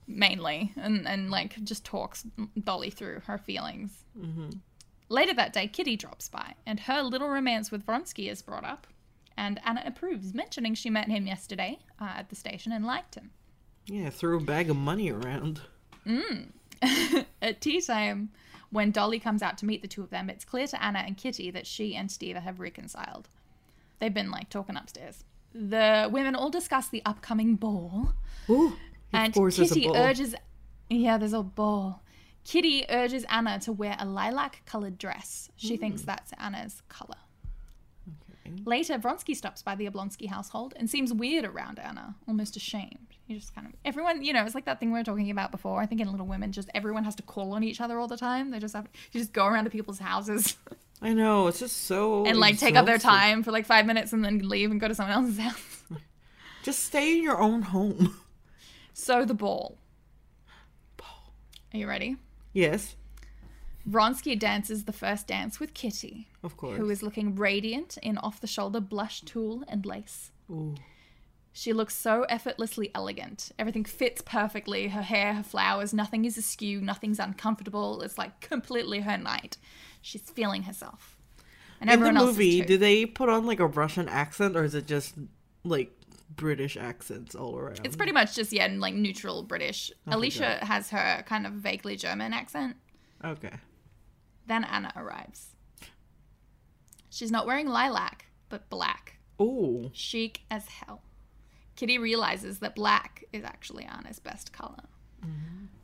mainly, and and like just talks Dolly through her feelings. Later that day, Kitty drops by, and her little romance with Vronsky is brought up, and Anna approves, mentioning she met him yesterday uh, at the station and liked him. Yeah, throw a bag of money around. Mm. At tea time, when Dolly comes out to meet the two of them, it's clear to Anna and Kitty that she and Stiva have reconciled. They've been like talking upstairs. The women all discuss the upcoming ball, Ooh, and Kitty urges. Yeah, there's a ball. Kitty urges Anna to wear a lilac colored dress. She thinks mm. that's Anna's color. Later, Vronsky stops by the Oblonsky household and seems weird around Anna, almost ashamed. He just kind of everyone, you know, it's like that thing we were talking about before. I think in Little Women, just everyone has to call on each other all the time. They just have you just go around to people's houses I know it's just so and like take up their time for like five minutes and then leave and go to someone else's house. Just stay in your own home. So the ball. ball. Are you ready? yes, Vronsky dances the first dance with Kitty, of course. who is looking radiant in off the shoulder blush tulle and lace. Ooh. She looks so effortlessly elegant. Everything fits perfectly. Her hair, her flowers, nothing is askew, nothing's uncomfortable. It's like completely her night. She's feeling herself. And In the movie, do they put on like a Russian accent, or is it just like British accents all around? It's pretty much just, yeah, like neutral British. Alicia has her kind of vaguely German accent. okay. Then Anna arrives. She's not wearing lilac, but black. Ooh. Chic as hell. Kitty realizes that black is actually Anna's best color.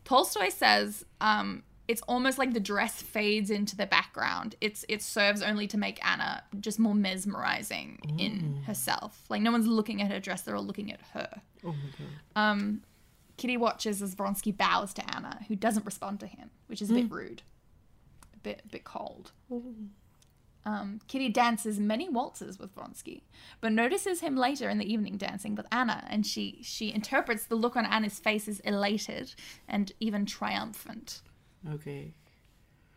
Tolstoy says um, it's almost like the dress fades into the background. It's it serves only to make Anna just more mesmerizing in herself. Like no one's looking at her dress; they're all looking at her. Oh. Um, Kitty watches as Vronsky bows to Anna, who doesn't respond to him, which is a bit rude, bit a bit cold. Um, Kitty dances many waltzes with Vronsky, but notices him later in the evening dancing with Anna, and she she interprets the look on Anna's face as elated and even triumphant. Okay.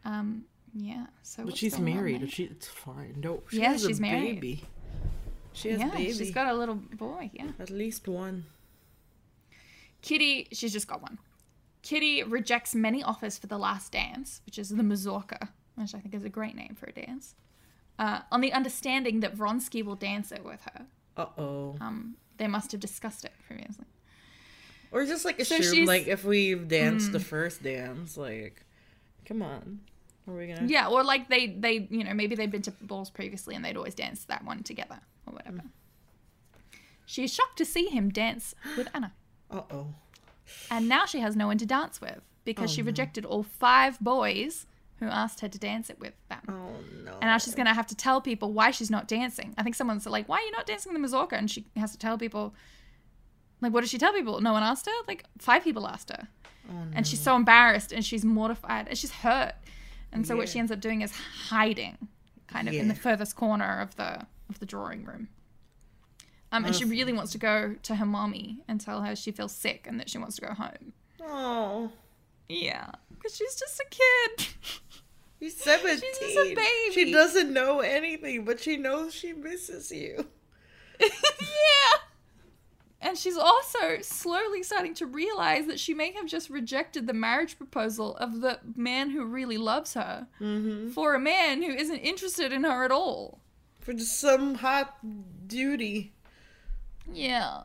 Um, yeah. So But she's married. She, it's fine. No. She Yeah, has a she's married. Baby. She has yeah, a baby. she's got a little boy. Yeah. At least one. Kitty, she's just got one. Kitty rejects many offers for the last dance, which is the mazurka, which I think is a great name for a dance, uh, on the understanding that Vronsky will dance it with her. Uh oh. Um, they must have discussed it previously. Or just like So assume, she's- like if we danced the first dance, like, come on, are we gonna? Yeah, or like they they you know maybe they've been to balls previously and they'd always dance that one together or whatever. She is shocked to see him dance with Anna, Uh oh. And now she has no one to dance with because Oh, she no. rejected all five boys who asked her to dance it with them. Oh no. And now she's gonna have to tell people why she's not dancing. I think someone's like, "Why are you not dancing the mazurka?" And she has to tell people, like, what does she tell people? No one asked her. Like five people asked her, Oh, no. and she's so embarrassed and she's mortified and she's hurt. And so what she ends up doing is hiding, kind of in the furthest corner of the of the drawing room. Um, and she really wants to go to her mommy and tell her she feels sick and that she wants to go home. Oh, Yeah, because she's just a kid. she's seventeen. She's just a baby. She doesn't know anything, but she knows she misses you. yeah. And she's also slowly starting to realize that she may have just rejected the marriage proposal of the man who really loves her Mm-hmm. for a man who isn't interested in her at all. For just some hot duty. Yeah.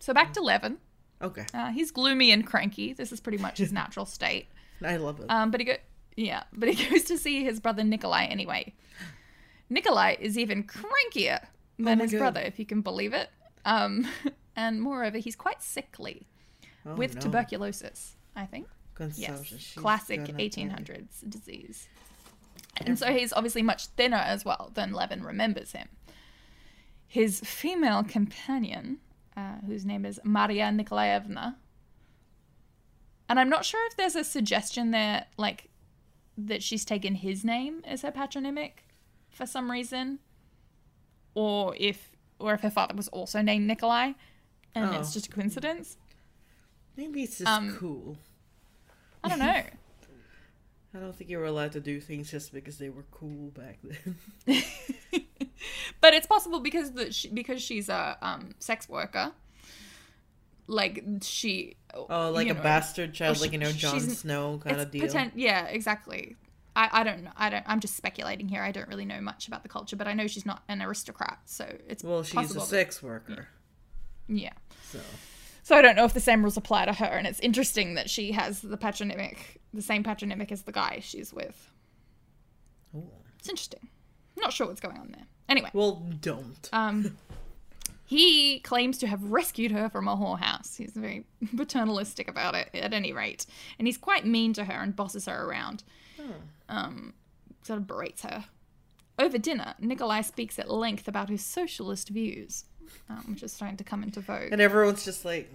So back to Levin. Okay, Uh, he's gloomy and cranky. This is pretty much his natural state. I love it. Um, but he go, yeah, but he goes to see his brother Nikolai anyway. Nikolai is even crankier than my his God. brother, if you can believe it. Um, and moreover, he's quite sickly Oh, with no. tuberculosis. I think. Yes, classic die. 1800s disease. And so he's obviously much thinner as well than Levin remembers him. His female companion, uh, whose name is Maria Nikolaevna, and I'm not sure if there's a suggestion there, like that she's taken his name as her patronymic for some reason, or if or if her father was also named Nikolai, and it's Oh. just a coincidence. Maybe it's just Um, cool. I don't know. I don't think you were allowed to do things just because they were cool back then. but it's possible because the she, because she's a um, sex worker. Like she. Oh, like a know, bastard child, or like you know, she- Jon Snow kind of deal. poten- yeah, exactly. I, I don't know. I don't. I'm just speculating here. I don't really know much about the culture, but I know she's not an aristocrat, so it's well, she's possible a that- sex worker, yeah. so So I don't know if the same rules apply to her, and it's interesting that she has the patronymic, the same patronymic as the guy she's with. Ooh. It's interesting. I'm not sure what's going on there. Anyway, well, don't. um, he claims to have rescued her from a whorehouse. He's very paternalistic about it, at any rate, and he's quite mean to her and bosses her around. Oh. Um, sort of berates her. Over dinner, Nikolai speaks at length about his socialist views, um, which is starting to come into vogue. And everyone's just like,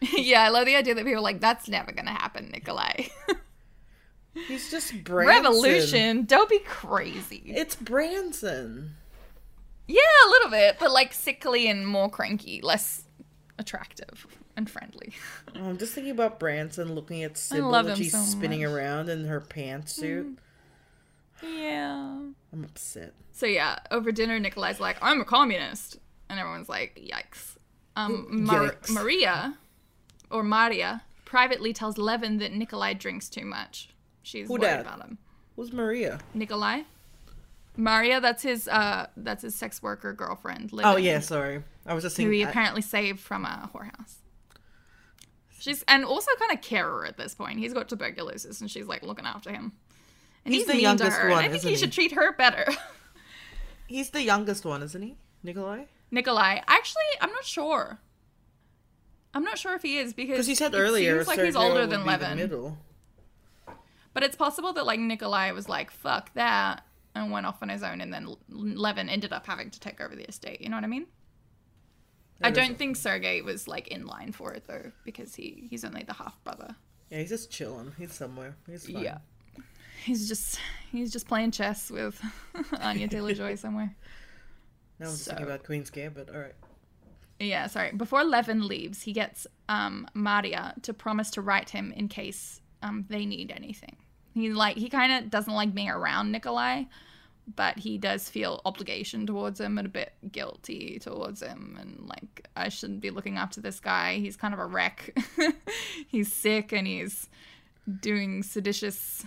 yeah, I love the idea that people are like, that's never going to happen, Nikolai. he's just Branson. Revolution, don't be crazy. It's Branson. Yeah, a little bit, but like sickly and more cranky, less attractive and friendly. I'm just thinking about Branson looking at Sybil him she's so spinning much. around in her pantsuit. Yeah. I'm upset. So yeah, over dinner, Nikolai's like, "I'm a communist," and everyone's like, "Yikes." Um, Mar- Yikes. Maria, or Maria, privately tells Levin that Nikolai drinks too much. She's Who worried dat? about him. Who's Maria? Nikolai. Maria, that's his uh that's his sex worker girlfriend. Oh yeah, sorry. I was just thinking Who he I- apparently saved from a whorehouse. She's and also kind of carer at this point. He's got tuberculosis and she's like looking after him. And He's he's, the mean youngest to her. one, I think isn't he he? should treat her better. He's the youngest one, isn't he? Nikolai? Nikolai. Actually, I'm not sure. I'm not sure if he is because you said it earlier, seems like he's older than Levin. But it's possible that like Nikolai was like fuck that and went off on his own, and then Levin ended up having to take over the estate. You know what I mean? I don't think Sergei was like in line for it though, because he he's only the half brother. Yeah, he's just chilling. He's somewhere. He's fine. Yeah. He's just he's just playing chess with Anya Taylor Joy somewhere. Now I'm just thinking about Queen's Gambit. All right. Yeah, sorry. Before Levin leaves, he gets um, Maria to promise to write him in case um, they need anything. He like he kind of doesn't like being around Nikolai, but he does feel obligation towards him and a bit guilty towards him, and like I shouldn't be looking after this guy. He's kind of a wreck. he's sick and he's doing seditious,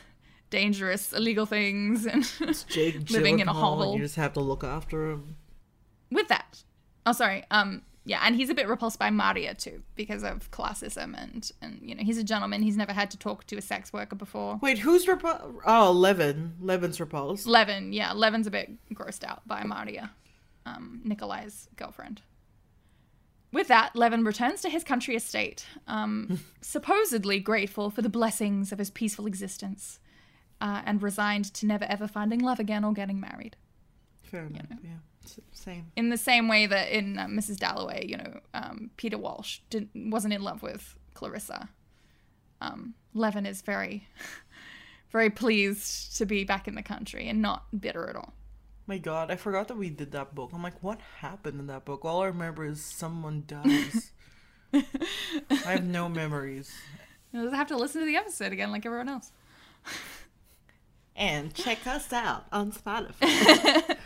dangerous, illegal things, and living in a hovel. You just have to look after him. with that oh sorry um yeah, and he's a bit repulsed by Maria too because of classism and and you know he's a gentleman. He's never had to talk to a sex worker before. Wait, who's repul? Oh, Levin. Levin's repulsed. Levin, yeah, Levin's a bit grossed out by Maria, um, Nikolai's girlfriend. With that, Levin returns to his country estate, um, supposedly grateful for the blessings of his peaceful existence, uh, and resigned to never ever finding love again or getting married. Fair enough. Yeah. Same. In the same way that in uh, Mrs. Dalloway, you know, um, Peter Walsh didn't, wasn't in love with Clarissa. Um, Levin is very, very pleased to be back in the country and not bitter at all. My God, I forgot that we did that book. I'm like, what happened in that book? All I remember is someone dies. I have no memories. You'll just have to listen to the episode again, like everyone else. And check us out on Spotify.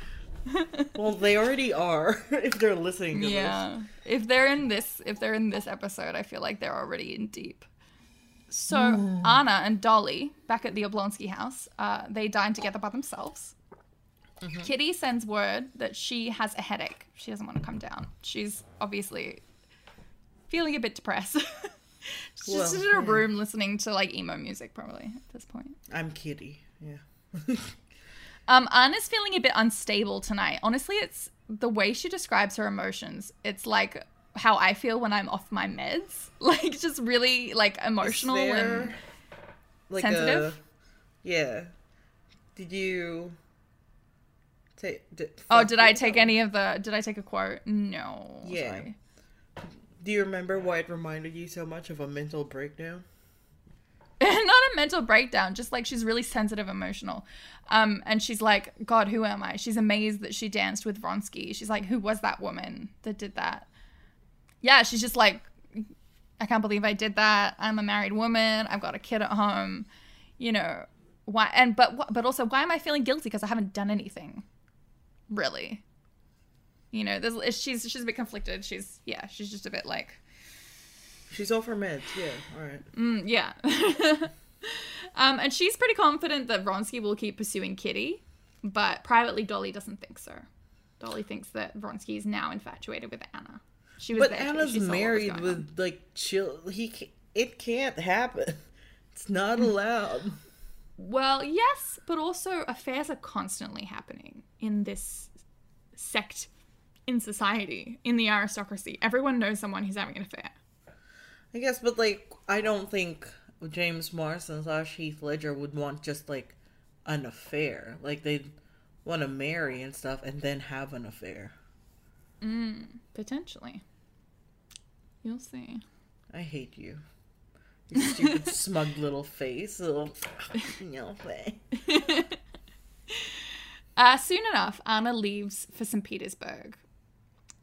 well, they already are if they're listening to this. Yeah. If they're in this if they're in this episode, I feel like they're already in deep. So Anna and Dolly, back at the Oblonsky house, uh, they dine together by themselves. Kitty sends word that she has a headache. She doesn't want to come down. She's obviously feeling a bit depressed. She's just Well, in her yeah. room listening to like emo music probably at this point. I'm Kitty. Yeah. Um, Anna's feeling a bit unstable tonight. Honestly, it's the way she describes her emotions. It's like how I feel when I'm off my meds. Like just really like emotional and like sensitive? A, yeah. Did you take? Did, Oh, did I take any of the did I take a quote? No. Yeah. sorry. Do you remember why it reminded you so much of a mental breakdown? Not a mental breakdown, just like she's really sensitive, emotional. Um, and she's like, God, who am I? She's amazed that she danced with Vronsky. She's like, who was that woman that did that? Yeah, she's just like, I can't believe I did that. I'm a married woman. I've got a kid at home. You know why? And but but also, why am I feeling guilty because I haven't done anything? Really? You know, there's she's she's a bit conflicted. She's yeah, she's just a bit like She's off her meds. Yeah. All right. Mm, yeah. um, and she's pretty confident that Vronsky will keep pursuing Kitty, but privately, Dolly doesn't think so. Dolly thinks that Vronsky is now infatuated with Anna. She was But there. Anna's She saw was married with on. like chill. He. It can't happen. It's not allowed. Well, yes, but also affairs are constantly happening in this sect in society, in the aristocracy. Everyone knows someone who's having an affair. I guess, but like, I don't think James Marsden slash Heath Ledger would want just like an affair. Like they'd want to marry and stuff, and then have an affair. Mm, potentially. You'll see. I hate you. Your stupid smug little face. Little, no way. Uh, soon enough, Anna leaves for St. Petersburg,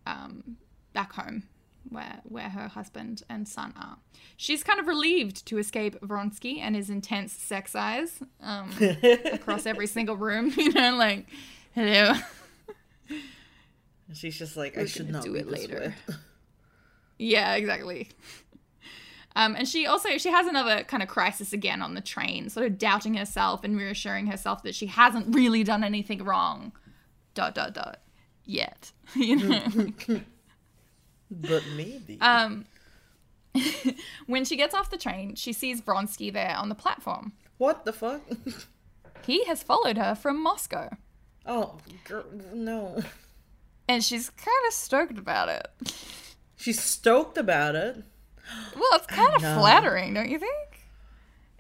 um, back home, where where her husband and son are. She's kind of relieved to escape Vronsky and his intense sex eyes um, across every single room. You know, like, hello. She's just like, I We're should not do it later. Yeah, exactly. Um, and she also she has another kind of crisis again on the train, sort of doubting herself and reassuring herself that she hasn't really done anything wrong. Dot dot dot. Yet, you know. But maybe. Um, when she gets off the train, she sees Vronsky there on the platform. what the fuck? He has followed her from Moscow, oh, girl, no. and she's kind of stoked about it. She's stoked about it. Well, it's kind of flattering, don't you think?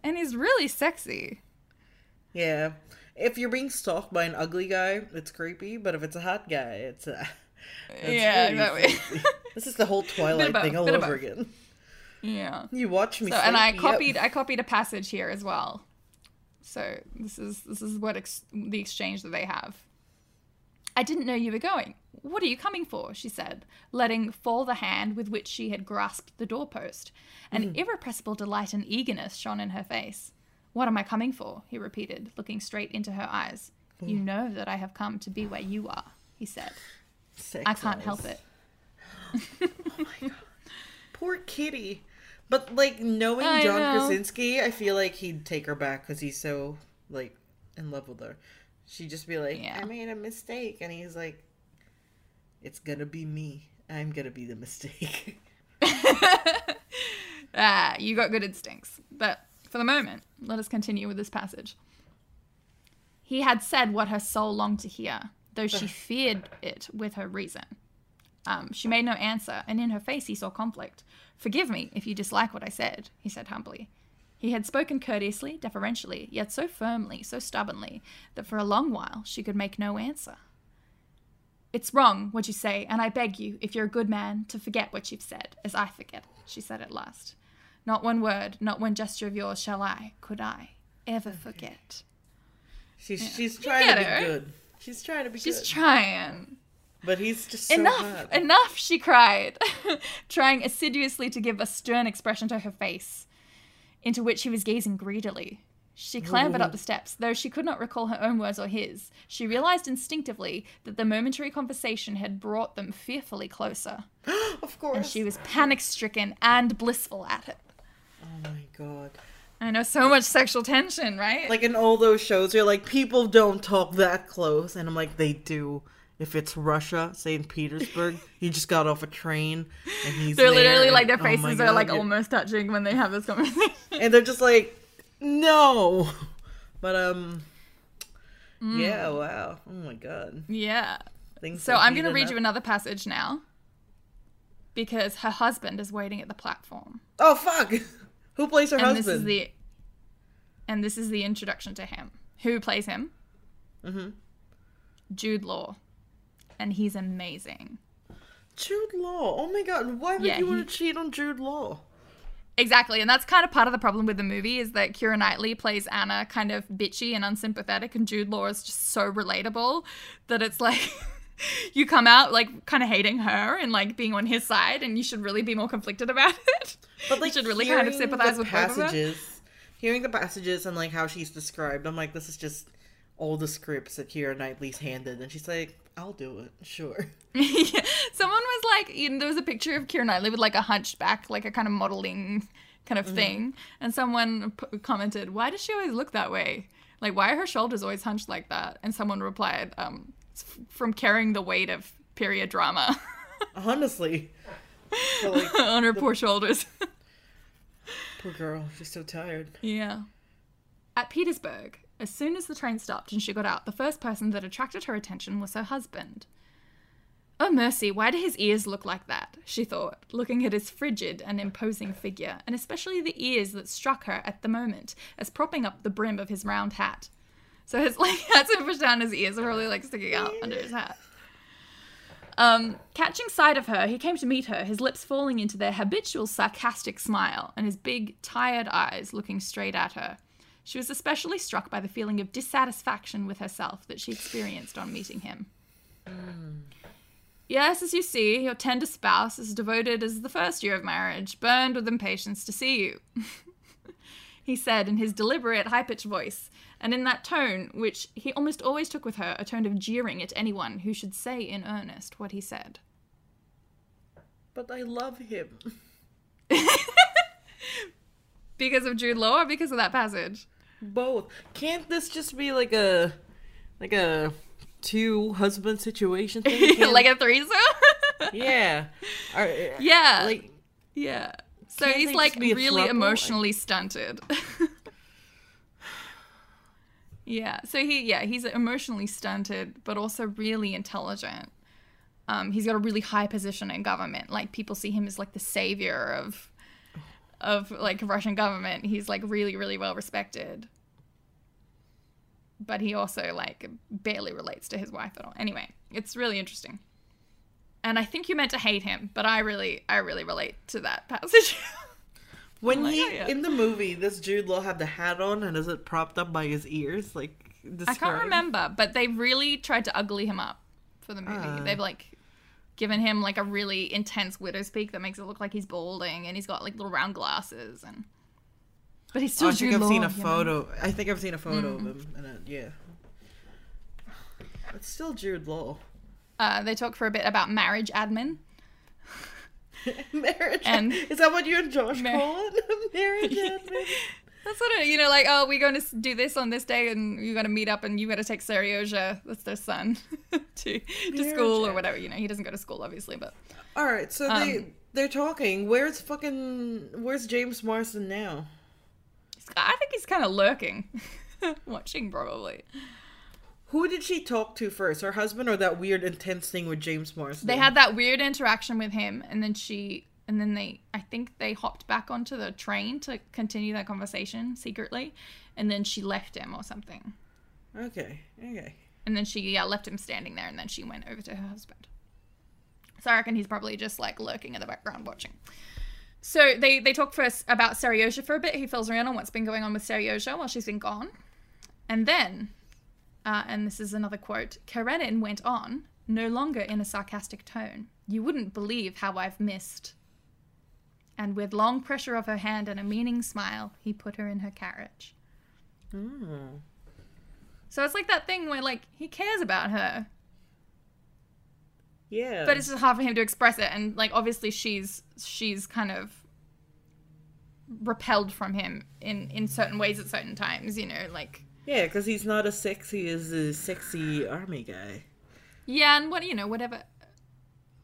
And he's really sexy. Yeah. If you're being stalked by an ugly guy, it's creepy. But if it's a hot guy, it's uh, it's yeah, exactly. This is the whole Twilight thing all over again. yeah. You watch me. So, and I copied. I copied a passage here as well. So this is this is what ex- the exchange that they have. I didn't know you were going. What are you coming for? She said, letting fall the hand with which she had grasped the doorpost. An mm. irrepressible delight and eagerness shone in her face. What am I coming for? He repeated, looking straight into her eyes. You mm. know that I have come to be where you are, he said. I can't help it. Poor kitty. But like knowing I John know. Krasinski, I feel like he'd take her back because he's so like in love with her. She'd just be like, Yeah. "I made a mistake," and he's like, "It's gonna be me I'm gonna be the mistake. ah, you got good instincts. But for the moment, let us continue with this passage. He had said what her soul longed to hear, though she feared it with her reason. Um, she made no answer, and in her face he saw conflict. Forgive me if you dislike what I said, he said humbly. He had spoken courteously, deferentially, yet so firmly, so stubbornly, that for a long while she could make no answer. It's wrong, what you say, and I beg you, if you're a good man, to forget what you've said, as I forget it, she said at last. Not one word, not one gesture of yours shall I, could I, ever forget. She's she's trying to be good. She's trying to be She's good. trying. but he's just so enough, enough, she cried, trying assiduously to give a stern expression to her face, into which he was gazing greedily. She clambered up the steps, though she could not recall her own words or his. She realized instinctively that the momentary conversation had brought them fearfully closer, of course. and she was panic stricken and blissful at it. oh my god. I know so much sexual tension, right? Like in all those shows, you're like, people don't talk that close, and I'm like, they do. If it's Russia, St. Petersburg, he just got off a train, and he's they're there, literally like their oh faces are God, like you're- almost touching when they have this conversation. and they're just like, no. But um, Mm. yeah, wow, oh my god. yeah. Things So I'm going to read up. you another passage now because her husband is waiting at the platform. Oh fuck! Who plays her and husband? this is the and this is the introduction to him. Who plays him? hmm Jude Law. And he's amazing. Jude Law. Oh my god, why would Yeah, you want to cheat on Jude Law? Exactly, and that's kind of part of the problem with the movie is that Keira Knightley plays Anna kind of bitchy and unsympathetic, and Jude Law is just so relatable that it's like you come out like kind of hating her and like being on his side, and you should really be more conflicted about it. But like you should really kind of sympathize with both of them. passages, hearing the passages and like how she's described, I'm like, this is just all the scripts that Keira Knightley's handed, and she's like, I'll do it, sure. yeah. Someone was like, you know, there was a picture of Keira Knightley with like a hunchback, like a kind of modeling kind of thing, and someone p- commented, "Why does she always look that way? Like, why are her shoulders always hunched like that?" And someone replied, um, "It's f- "From carrying the weight of period drama Honestly, like, on her poor shoulders." poor girl, she's so tired. yeah. At Petersburg, as soon as the train stopped and she got out, the first person that attracted her attention was her husband. Oh, mercy, why do his ears look like that? She thought, looking at his frigid and imposing figure, and especially the ears that struck her at the moment as propping up the brim of his round hat. So his like hats are pushed down, his ears are really like sticking out under his hat. Um, catching sight of her, he came to meet her, his lips falling into their habitual sarcastic smile, and his big, tired eyes looking straight at her. She was especially struck by the feeling of dissatisfaction with herself that she experienced on meeting him. Yes, as you see, your tender spouse is devoted as the first year of marriage, burned with impatience to see you. he said in his deliberate, high pitched voice, and in that tone which he almost always took with her, a tone of jeering at anyone who should say in earnest what he said. But I love him. Because of Jude Law or because of that passage? Both. Can't this just be like a, like a two husband situation thing? Like a threesome? yeah. Are- yeah. Like yeah. So he's like just be a really emotionally stunted. Yeah. So he yeah, he's emotionally stunted but also really intelligent. Um, he's got a really high position in government. Like people see him as like the savior of of like Russian government. He's like really really well respected. But he also like barely relates to his wife at all. Anyway, it's really interesting. And I think you're meant to hate him, but I really I really relate to that passage. when like, he oh, yeah. in the movie, this Jude Law had the hat on and is it propped up by his ears? Like I can't remember, but they really tried to ugly him up for the movie. Ah. They've like given him like a really intense widow's peak that makes it look like he's balding, and he's got like little round glasses, and but he's Oh, still I think Jude I've seen a you know? photo. I think I've seen a photo of him, and yeah, it's still Jude Law. Uh, they talk for a bit about marriage admin. Marriage And- is that what you and Josh Mar- call it? Marriage admin. That's what it, you know, like, oh, we're going to do this on this day, and you're going to meet up, and you got to take Seryozha, that's their son, to to school or whatever. You know, he doesn't go to school, obviously, but All right, so Um, they they're talking. Where's fucking Where's James Marsden now? I think he's kind of lurking, watching probably. Who did she talk to first? Her husband or that weird intense thing with James Marsden? They had that weird interaction with him, and then she, and then they, I think they hopped back onto the train to continue that conversation secretly, and then she left him or something. Okay, okay. And then she yeah left him standing there, and then she went over to her husband. So I reckon he's probably just like lurking in the background watching. So they they talk first about Seryozha for a bit. He fills her in on what's been going on with Seryozha while she's been gone, and then, uh, and this is another quote. Karenin went on, no longer in a sarcastic tone. You wouldn't believe how I've missed. And with long pressure of her hand and a meaning smile, he put her in her carriage. Oh. So it's like that thing where like he cares about her, Yeah. but it's just hard for him to express it and like obviously she's she's kind of repelled from him in in certain ways at certain times you know like yeah, because he's not as sexy as a sexy army guy. yeah and what you know whatever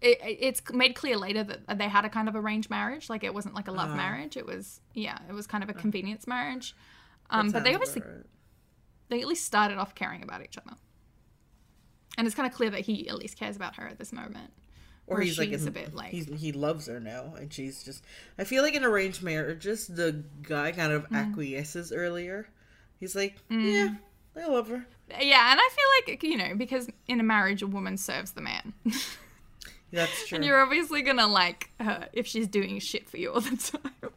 it, it- it's made clear later that they had a kind of arranged marriage like it wasn't like a love Uh-huh. marriage it was yeah it was kind of a convenience marriage um but they obviously right. they at least started off caring about each other and it's kind of clear that he at least cares about her at this moment Or he's like in- a bit like he's, he loves her now, and she's just. I feel like in arranged marriages, the guy kind of Mm. acquiesces earlier. He's like, Mm. yeah, I love her. Yeah, and I feel like you know because in a marriage a woman serves the man, That's true. and you're obviously gonna like her if she's doing shit for you all the time.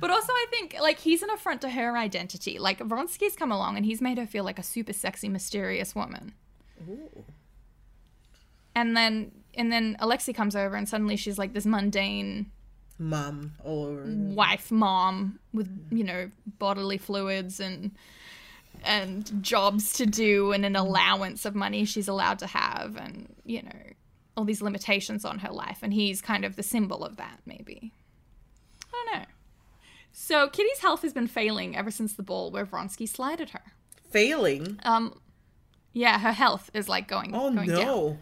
But also, I think like he's an affront to her identity. Like Vronsky's come along and he's made her feel like a super sexy, mysterious woman. Ooh. And then and then Alexei comes over and suddenly she's like this mundane Mom or wife, mom with you know bodily fluids and and jobs to do and an allowance of money she's allowed to have and you know all these limitations on her life. And he's kind of the symbol of that maybe. I don't know. So kitty's health has been failing ever since the ball where vronsky slighted her. Failing. um yeah her health is like going Oh going down. no.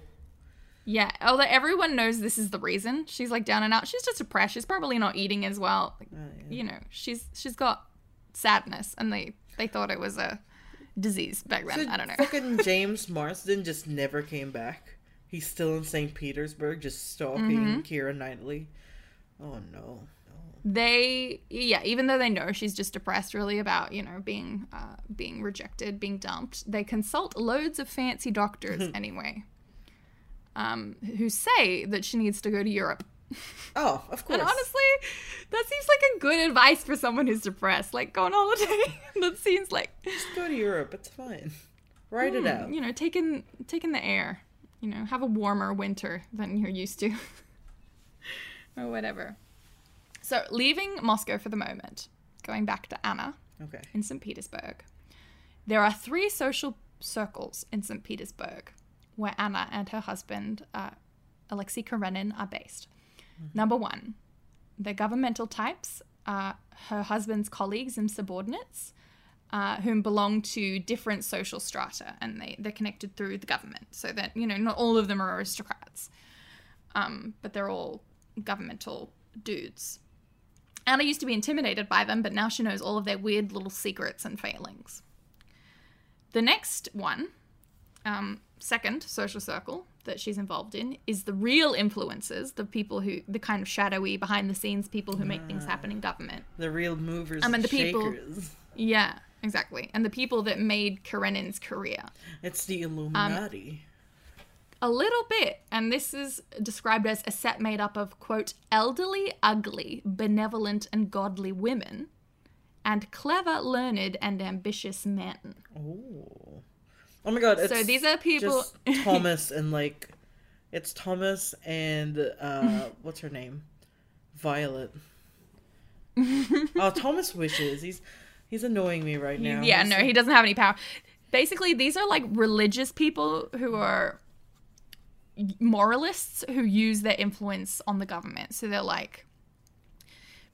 Yeah although everyone knows this is the reason she's like down and out she's just depressed she's probably not eating as well Oh, yeah. you know she's she's got sadness and they they thought it was a disease back then So i don't know Fucking James Marsden just never came back. He's still in St. Petersburg, just stalking Mm-hmm. Keira Knightley. Oh no. they yeah even though they know she's just depressed really about you know being uh, being rejected being dumped they consult loads of fancy doctors anyway um who say that she needs to go to europe Oh, of course. and honestly that seems like a good advice for someone who's depressed like go on holiday that seems like just go to Europe. It's fine. Write it out. you know, taking taking the air. You know, have a warmer winter than you're used to, or whatever. So, leaving Moscow for the moment, going back to Anna Okay. in St. Petersburg. There are three social circles in St. Petersburg where Anna and her husband, uh, Alexei Karenin, are based. Number one, the governmental types are her husband's colleagues and subordinates, uh, whom belong to different social strata, and they, they're connected through the government, so that, you know, not all of them are aristocrats, um, but they're all governmental dudes. Anna used to be intimidated by them, but now she knows all of their weird little secrets and failings. The next one, um, second social circle that she's involved in, is the real influencers, the people who, the kind of shadowy, behind the scenes people who make things happen in government. The real movers I mean, and the people- shakers. Yeah, exactly. And the people that made Karenin's career. It's the Um, Illuminati. A little bit, and this is described as a set made up of, quote, elderly, ugly, benevolent, and godly women, and clever, learned, and ambitious men. oh. Oh my god. It's So these are people- Thomas and like. It's Thomas and uh what's her name? Violet. oh, Thomas wishes. He's he's annoying me right now. yeah, He's no, he doesn't have any power. Basically, these are like religious people who are moralists who use their influence on the government. So they're like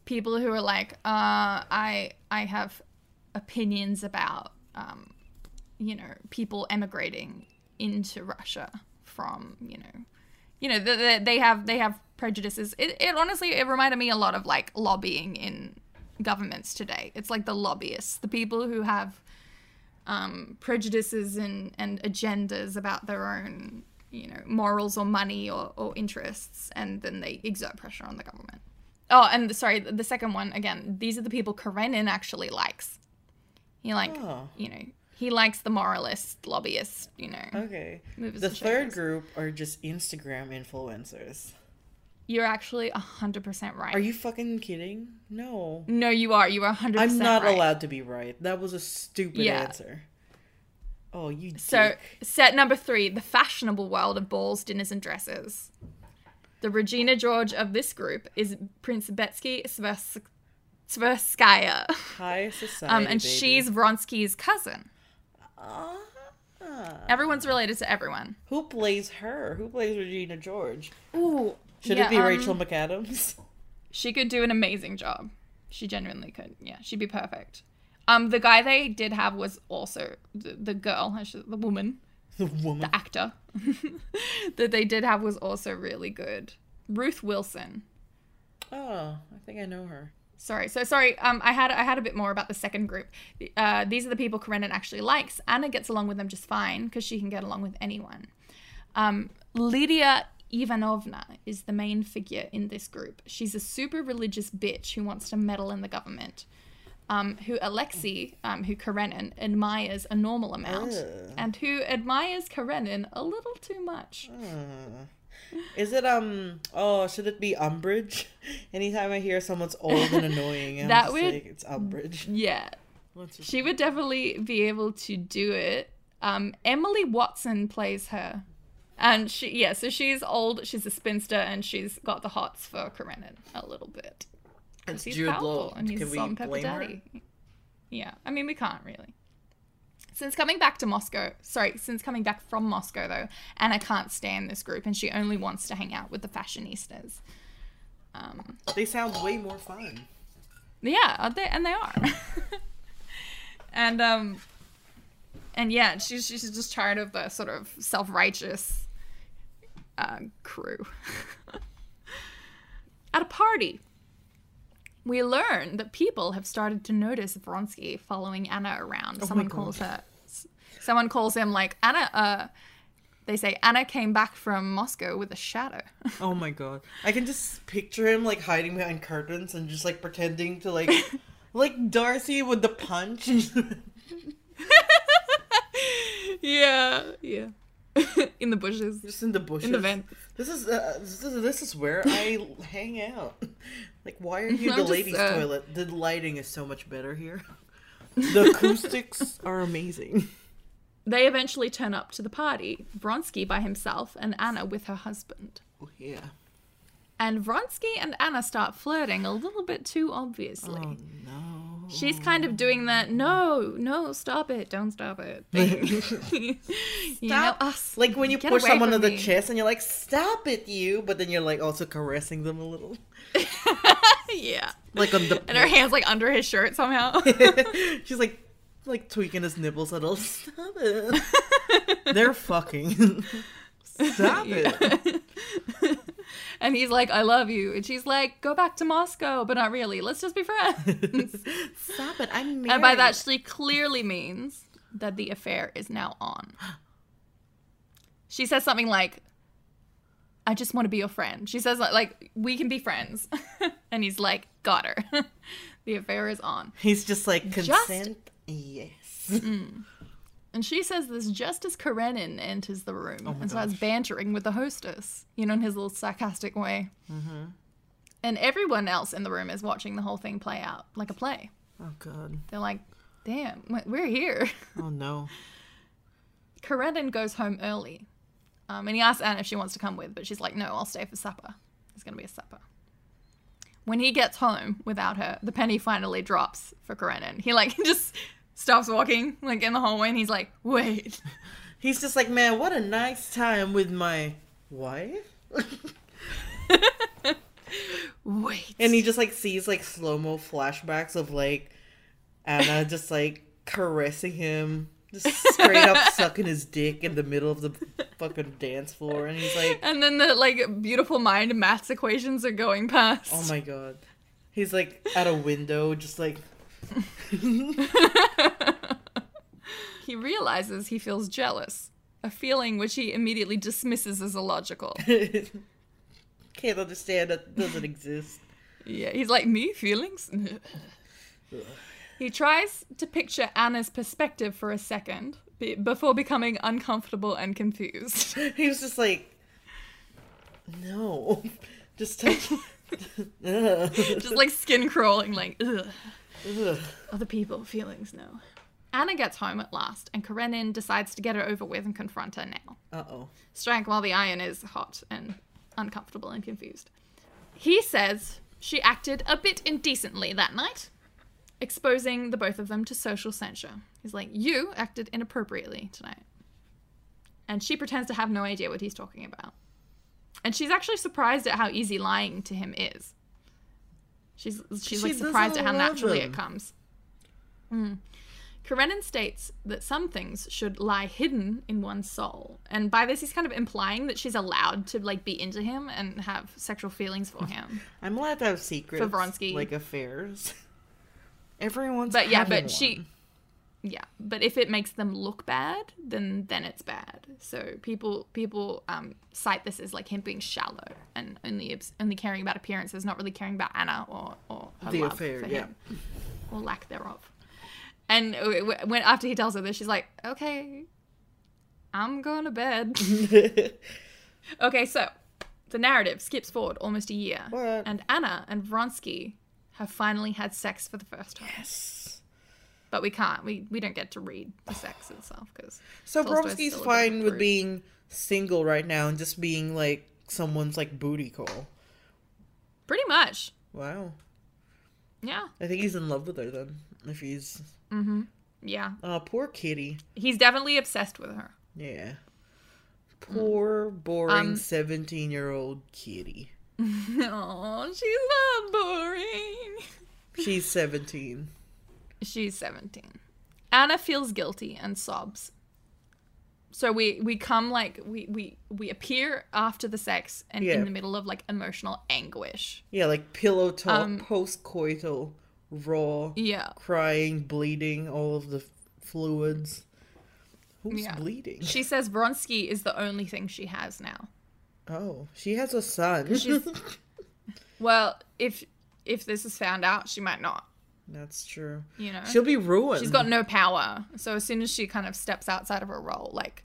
people who are like, uh, I I have opinions about um, you know people emigrating into Russia from you know you know the, the, they have they have prejudices. It, it honestly it reminded me a lot of like lobbying in governments today. It's like the lobbyists, the people who have um, prejudices and, and agendas about their own you know morals or money or, or interests, and then they exert pressure on the government. Oh, and sorry, the second one again. These are the people Karenin actually likes. He like Oh. you know he likes the moralist lobbyist. You know, Okay. The third group are just Instagram influencers. You're actually hundred percent right. Are you fucking kidding? No. No, you are. You are 100% I'm not right. allowed to be right. That was a stupid Yeah. answer. Oh, you So, dick. set number three the fashionable world of balls, dinners, and dresses. The Regina George of this group is Prince Betsky Svers- Tverskaya. High society. Um, and baby. she's Vronsky's cousin. Ah. Everyone's related to everyone. Who plays her? Who plays Regina George? Ooh. Should yeah, it be um, Rachel McAdams? She could do an amazing job. She genuinely could. Yeah, she'd be perfect. Um, the guy they did have was also the, the girl, the woman, the woman. the actor that they did have was also really good. Ruth Wilson. Oh, I think I know her. Sorry, so sorry. Um, I had I had a bit more about the second group. Uh, these are the people Karenin actually likes. Anna gets along with them just fine because she can get along with anyone. Um, Lydia Ivanovna is the main figure in this group. She's a super religious bitch who wants to meddle in the government. Um, who Alexei, um, who Karenin admires a normal amount, Ugh. and who admires Karenin a little too much. Uh, Is it um? Oh, should it be Umbridge? Anytime I hear someone's old and annoying, I'm That just would- like, it's Umbridge. Yeah, What's her- She would definitely be able to do it. Um, Emily Watson plays her. And she, yeah, so she's old, she's a spinster, and she's got the hots for Karenin a little bit. And He's Jude powerful, Law. and he's Can we Salt and Pepper blame her? Daddy. Yeah, I mean, we can't really. Since coming back to Moscow, sorry, since coming back from Moscow, though, Anna can't stand this group, and she only wants to hang out with the fashionistas. Um, They sound way more fun. yeah, they, and they are. and um and yeah, she's she's just tired of the sort of self-righteous uh, crew. At a party, we learn that people have started to notice Vronsky following Anna around. my someone calls her someone calls him like Anna uh they say Anna came back from Moscow with a shadow. Oh my god. I can just picture him like hiding behind curtains and just like pretending to like like Darcy with the punch. yeah, yeah. In the bushes. just in the bushes. In the vent. This is uh, this is this is where I hang out. Like why are you I'm the ladies' uh, toilet? The lighting is so much better here. The acoustics are amazing. They eventually turn up to the party, Vronsky by himself and Anna with her husband. Oh, yeah. And Vronsky and Anna start flirting a little bit too obviously. Oh no. She's kind of doing that, no, no, stop it, don't stop it. you know, Stop. us. Like when you Get push someone on the me. chest and you're like, "Stop it, you!" But then you're like also caressing them a little, yeah. like on the. And her hands like under his shirt somehow. She's like, like tweaking his nipples a little. Stop it. They're fucking. Stop it. and he's like, I love you. And she's like, go back to Moscow, but not really. Let's just be friends. Stop it. I'm married. And by that, she clearly means that the affair is now on. She says something like, I just want to be your friend. She says, like, like we can be friends. and he's like, got her. the affair is on. He's just like consent. Yes. And she says this just as Karenin enters the room Oh and starts gosh. bantering with the hostess, you know, in his little sarcastic way. Mm-hmm. And everyone else in the room is watching the whole thing play out like a play. Oh god. They're like, damn, we- we're here. Oh no. Karenin goes home early. Um, and he asks Anna if she wants to come with, but she's like, no, I'll stay for supper. There's going to be a supper. When he gets home without her, the penny finally drops for Karenin. He, like, just stops walking, like, in the hallway, and he's like, wait. He's just like, man, what a nice time with my wife. Wait. And he just like sees like slow mo flashbacks of like Anna just like caressing him, just straight up sucking his dick in the middle of the fucking dance floor, and he's like, and then the like beautiful mind maths equations are going past. "Oh my god." He's like at a window, just like he realizes he feels jealous, a feeling which he immediately dismisses as illogical. can't understand that doesn't exist. Yeah, he's like, me? Feelings? He tries to picture Anna's perspective for a second be- before becoming uncomfortable and confused. He was just like, no, just touch. Just like skin crawling, like, ugh. Ugh. Other people, feelings, no. Anna gets home at last, and Karenin decides to get it over with and confront her now. Uh oh. Strike while the iron is hot and uncomfortable and confused. He says she acted a bit indecently that night, exposing the both of them to social censure. He's like, You acted inappropriately tonight. And she pretends to have no idea what he's talking about. And she's actually surprised at how easy lying to him is. She's she's She like surprised at how naturally him. it comes. Mm. Karenin states that some things should lie hidden in one's soul, and by this he's kind of implying that she's allowed to like be into him and have sexual feelings for him. I'm allowed to have secrets, for Vronsky. like affairs. Everyone's But yeah, but she, yeah, but if it makes them look bad, then then it's bad. So people people um, cite this as like him being shallow and only only caring about appearances, not really caring about Anna or or her The love affair, for yeah. him or lack thereof. And when after he tells her this, she's like, "Okay, I'm going to bed." okay, so the narrative skips forward almost a year, What? and Anna and Vronsky have finally had sex for the first time yes. but we can't. We we don't get to read the sex itself because So Vronsky's still a bit of a fine with being single right now and just being like someone's like booty call. pretty much, Wow. yeah, I think he's in love with her then. If he's Mm-hmm. yeah. oh poor kitty. He's definitely obsessed with her. Yeah. Poor boring Um, seventeen year old kitty. Oh, she's not boring. She's seventeen. She's seventeen. Anna feels guilty and sobs. So we we come like we we we appear after the sex and Yeah. in the middle of like emotional anguish. Yeah, like pillow talk, Um, post coital, raw, Yeah. crying, bleeding, all of the f- fluids. Who's Yeah. bleeding? She says Vronsky is the only thing she has now. Oh, she has a son. she's- Well, if if this is found out, she might not. That's true. You know, She'll be ruined. she's got no power. So as soon as she kind of steps outside of her role, like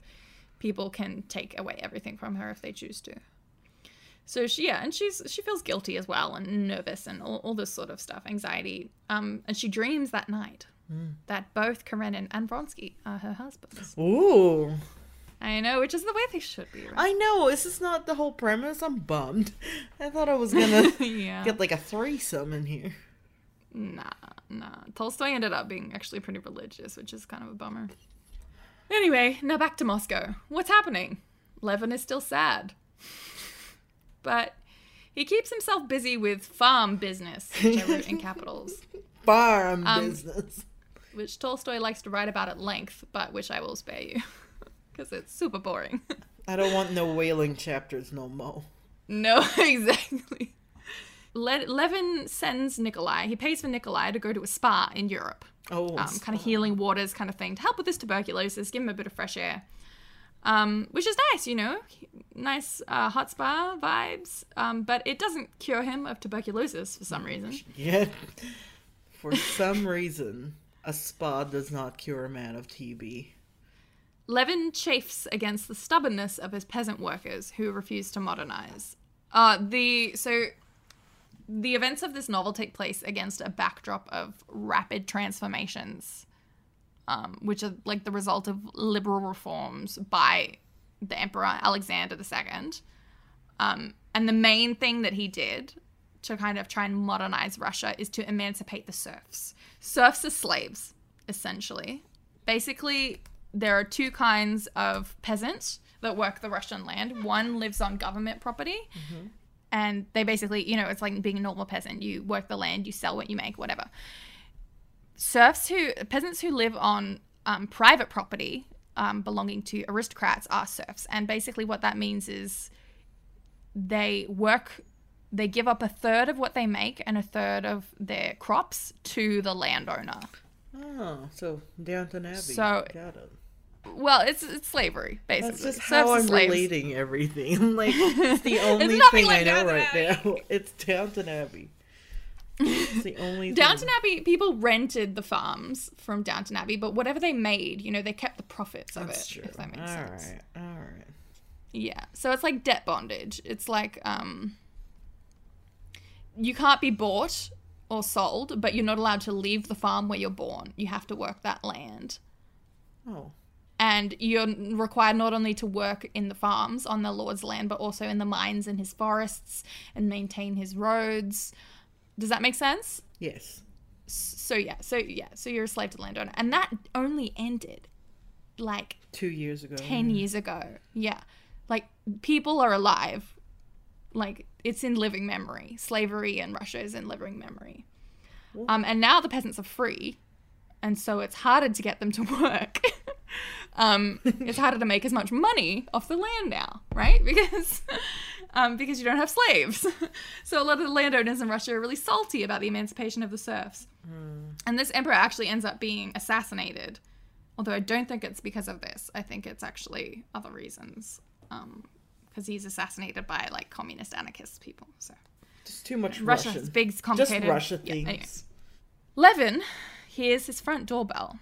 people can take away everything from her if they choose to. So she yeah, and she's she feels guilty as well and nervous and all, all this sort of stuff, anxiety. Um, and she dreams that night that both Karenin and Vronsky are her husbands. Ooh. I know, which is the way they should be, right? I know. This is not the whole premise. I'm bummed. I thought I was gonna yeah. get like a threesome in here. Nah, nah. Tolstoy ended up being actually pretty religious, which is kind of a bummer. Anyway, now back to Moscow. What's happening? Levin is still sad. But he keeps himself busy with farm business, which I wrote in capitals, Farm Um, business. which Tolstoy likes to write about at length, but which I will spare you. Because it's super boring. I don't want no whaling chapters no more. No, exactly. Le- Levin sends Nikolai, he pays for Nikolai to go to a spa in Europe. Oh, um, kind of healing waters kind of thing to help with this tuberculosis, give him a bit of fresh air. Um, which is nice, you know, nice uh, hot spa vibes. Um, but it doesn't cure him of tuberculosis for some reason. yeah. For some reason, a spa does not cure a man of TB. Levin chafes against the stubbornness of his peasant workers who refuse to modernize. Uh, the so the events of this novel take place against a backdrop of rapid transformations, um, which are like the result of liberal reforms by the Emperor Alexander II. Um, and the main thing that he did to kind of try and modernize Russia is to emancipate the serfs. Serfs are slaves, essentially. Basically, there are two kinds of peasants that work the Russian land. One lives on government property, and they basically, you know, it's like being a normal peasant. You work the land, you sell what you make, whatever. Serfs who peasants who live on um, private property um, belonging to aristocrats are serfs, and basically what that means is they work they give up a third of what they make and a third of their crops to the landowner. Oh, so Downton Abbey. So- Got it. Well, it's it's slavery basically. That's just Serfs how I'm slaves. relating everything. I'm like, it's the only nothing thing like I know Downton right Abbey. now. It's Downton Abbey. It's the only Downton. Abbey, people rented the farms from Downton Abbey, but whatever they made, you know, they kept the profits of That's it. true. If that All makes sense. right, all right. Yeah. So it's like debt bondage. It's like um you can't be bought or sold, but you're not allowed to leave the farm where you're born. You have to work that land. Oh, And you're required not only to work in the farms on the Lord's land, but also in the mines and his forests and maintain his roads. Does that make sense? yes. So yeah, so yeah, so you're a slave to the landowner. And that only ended like Two years ago. 10 years ago. Yeah. Like people are alive. Like it's in living memory. Slavery in Russia is in living memory. Um, and now the peasants are free. And so it's harder to get them to work. um, it's harder to make as much money off the land now, right? Because um, because you don't have slaves. so a lot of the landowners in Russia are really salty about the emancipation of the serfs. And this emperor actually ends up being assassinated. Although I don't think it's because of this. I think it's actually other reasons. Because he's assassinated by like communist anarchist people. So Just too much Russia Russian. big, Just complicated. Russia Yeah, things. anyway. Levin hears his front doorbell,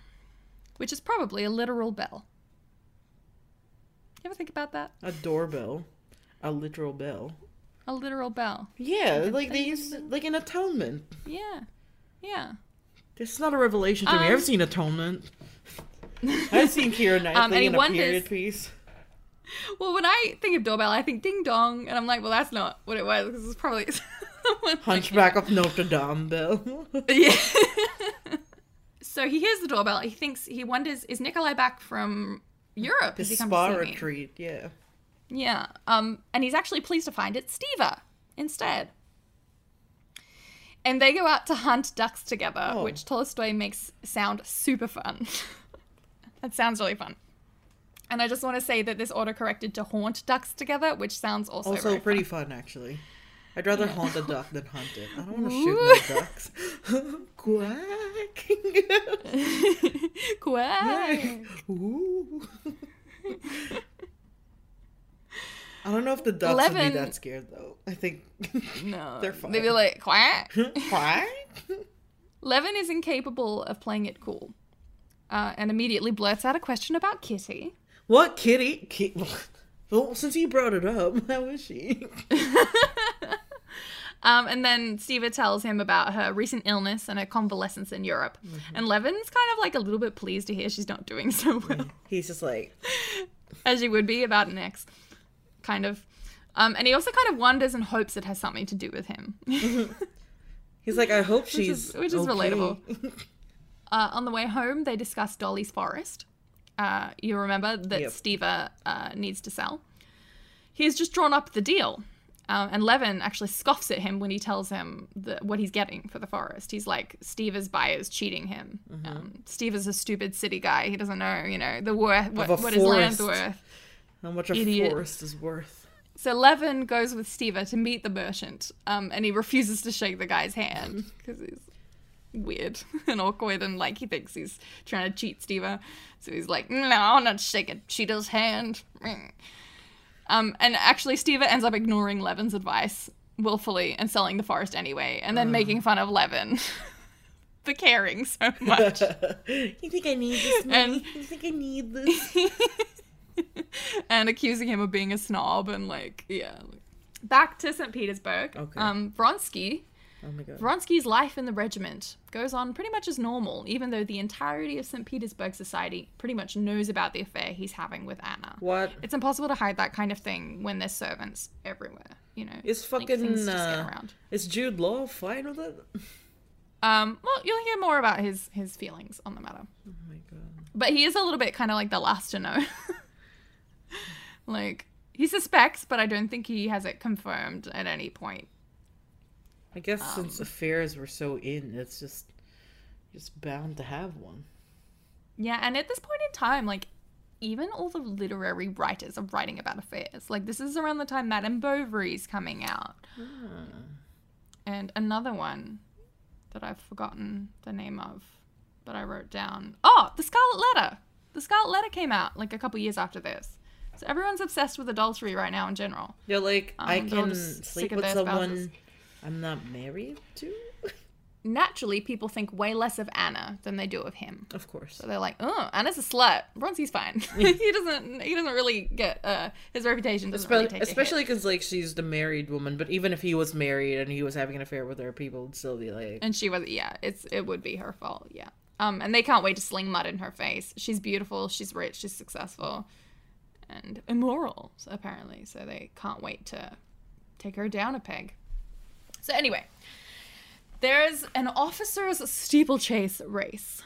which is probably a literal bell. You ever think about that? A doorbell. A literal bell. A literal bell. Yeah, like they used to, like an atonement. Yeah. Yeah. This is not a revelation to me. Um, I've seen atonement. I've seen Keira Knightley Um, in a wonders- period piece. Well, when I think of doorbell, I think ding dong, and I'm like, well, that's not what it was because it's probably Hunchback of Notre Dame bell. Yeah. so he hears the doorbell. He thinks he wonders, is Nikolai back from Europe? come spa to see me? retreat, yeah. Yeah. Um, and he's actually pleased to find it's Stiva instead. And they go out to hunt ducks together, Oh. which Tolstoy makes sound super fun. that sounds really fun. And I just want to say that this autocorrected to haunt ducks together, which sounds also, Also pretty fun. fun, actually. I'd rather haunt a duck than hunt it. I don't want to shoot no ducks. Quack. Quack. Ooh. I don't know if the ducks would be that scared though. I think No, They're fine. They'd be like quack. quack. Levin is incapable of playing it cool, uh, and immediately blurts out a question about Kitty. What kitty? Ki- well, since you brought it up, how is she? Um, and then Stiva tells him about her recent illness and her convalescence in Europe. And Levin's kind of like a little bit pleased to hear she's not doing so well, He's just like, as you would be about an ex, kind of. Um, and he also kind of wonders and hopes it has something to do with him. he's like, I hope is- she's which is okay." relatable. Uh, on the way home, they discuss Dolly's Forest. Uh, you remember that Yep. Stiva uh, needs to sell. He's just drawn up the deal. Um, and Levin actually scoffs at him when he tells him the, what he's getting for the forest. He's like, Stiva's buyer's cheating him. Mm-hmm. Um, Stiva's a stupid city guy. He doesn't know, you know, the worth, what, what his land's worth. How much a Idiot. forest is worth? So Levin goes with Stiva to meet the merchant, um, and he refuses to shake the guy's hand because he's weird and awkward, and like he thinks he's trying to cheat Stiva. So he's like, "No, I'm not shaking cheater's hand." Um, and actually, Stiva ends up ignoring Levin's advice willfully and selling the forest anyway, and then making fun of Levin for caring so much. you think I need this? And- money? you think I need this? and accusing him of being a snob and like yeah. Back to St. Petersburg. Okay. Um, Vronsky Oh my god. Vronsky's life in the regiment goes on pretty much as normal, even though the entirety of St. Petersburg society pretty much knows about the affair he's having with Anna. What? It's impossible to hide that kind of thing when there's servants everywhere, you know. Is Like, fucking get uh, around. is Jude Law fine with it? Um, well, you'll hear more about his his feelings on the matter. Oh my god. But he is a little bit kind of like the last to know. like He suspects, but I don't think he has it confirmed at any point. I guess since affairs were so in, it's just just bound to have one. Yeah, and at this point in time, like even all the literary writers are writing about affairs. Like this is around the time Madame Bovary's coming out. And another one that I've forgotten the name of, but I wrote down. Oh, The Scarlet Letter. The Scarlet Letter came out like a couple years after this. So everyone's obsessed with adultery right now in general. You're like, I Um, they're can sleep with someone spouses. I'm not married to. Naturally, people think way less of Anna than they do of him. Of course. So they're like, "Oh, Anna's a slut. Vronsky's fine. he doesn't. He doesn't really get uh, his reputation doesn't really take a. Especially because like she's the married woman, but even if he was married and he was having an affair with her, people would still be like, And she was, yeah, it's it would be her fault, yeah. Um, and they can't wait to sling mud in her face. She's beautiful, she's rich, she's successful, and immoral apparently. So they can't wait to take her down a peg. So anyway, there's an officers steeplechase race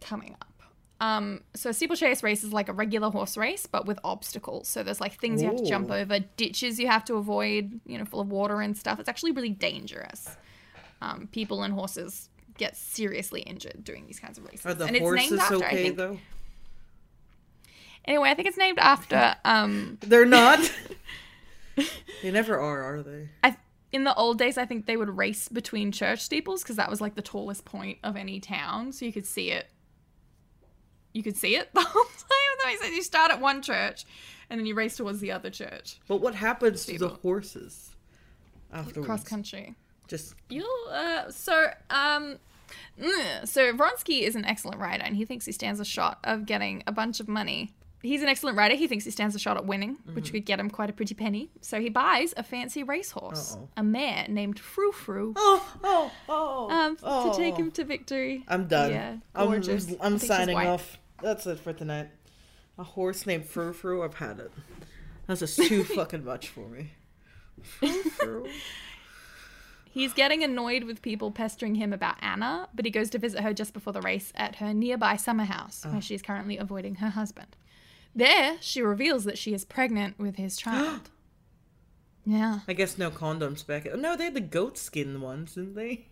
coming up. Um, so a steeplechase race is like a regular horse race, but with obstacles. So there's like things you have to jump Ooh. over, ditches you have to avoid, you know, full of water and stuff. It's actually really dangerous. Um, people and horses get seriously injured doing these kinds of races. "Are the and it's horses named after, I okay think. though? Anyway, I think it's named after um, They're not. they never are, are they? I in the old days, I think they would race between church steeples because that was like the tallest point of any town, so you could see it. You could see it the whole time. That. You start at one church, and then you race towards the other church. But what happens to the horses afterwards? Cross country. Just You uh, so um. mm, So Vronsky is an excellent rider, and he thinks he stands a shot of getting a bunch of money. He's an excellent rider. He thinks he stands a shot at winning, which could get him quite a pretty penny. So he buys a fancy racehorse, Uh-oh. a mare named Frou Frou. oh oh oh. um, oh. to take him to victory. I'm done. Yeah, I'm. I I'm signing off. That's it for tonight. A horse named Frou Frou. I've had it. That's just too fucking much for me. Frou Frou. He's getting annoyed with people pestering him about Anna, but he goes to visit her just before the race at her nearby summer house, where she's currently avoiding her husband. There, she reveals that she is pregnant with his child. yeah. I guess no condoms back. No, they had the goat skin ones, didn't they?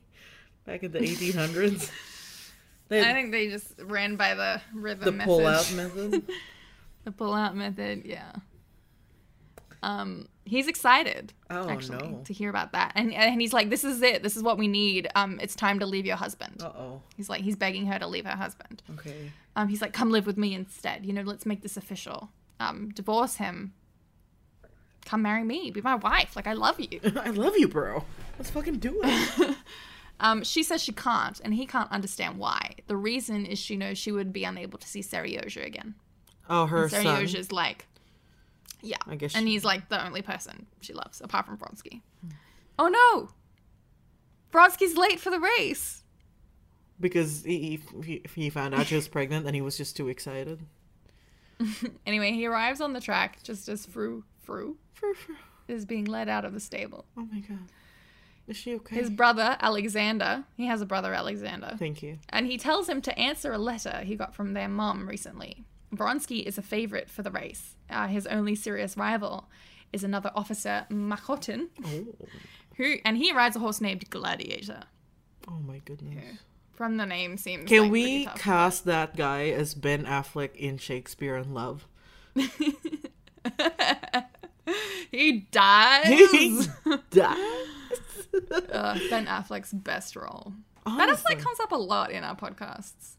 Back in the 1800s. They I think they just ran by the the rhythm method. pull out method. the pull out method, yeah. Um, he's excited Oh, actually no. to hear about that, and and he's like, "This is it. This is what we need. Um, it's time to leave your husband." Uh oh. He's like, he's begging her to leave her husband. Okay. Um, he's like, come live with me instead. You know, let's make this official. Um, divorce him. Come marry me. Be my wife. Like, I love you. I love you, bro. Let's fucking do it. Um, she says she can't, and he can't understand why. The reason is she knows she would be unable to see Seryozha again. Oh, her son. Seryozha's like, yeah. I guess And she- he's like the only person she loves, apart from Vronsky. Oh no! Vronsky's late for the race. Because he, he, he found out she was pregnant and he was just too excited. Anyway, he arrives on the track just as Fru Fru Fru Frou. is being led out of the stable. Oh my god. Is she okay? His brother, Alexander, he has a brother, Alexander, Thank you. and he tells him to answer a letter he got from their mom recently. Vronsky is a favorite for the race. Uh, his only serious rival is another officer, Machotin, Oh. who, and he rides a horse named Gladiator. Oh my goodness. From the name seems Can like, we cast that guy as Ben Affleck in Shakespeare in Love? he dies. Die. uh, ben Affleck's best role. Ben Honestly. Affleck comes up a lot in our podcasts.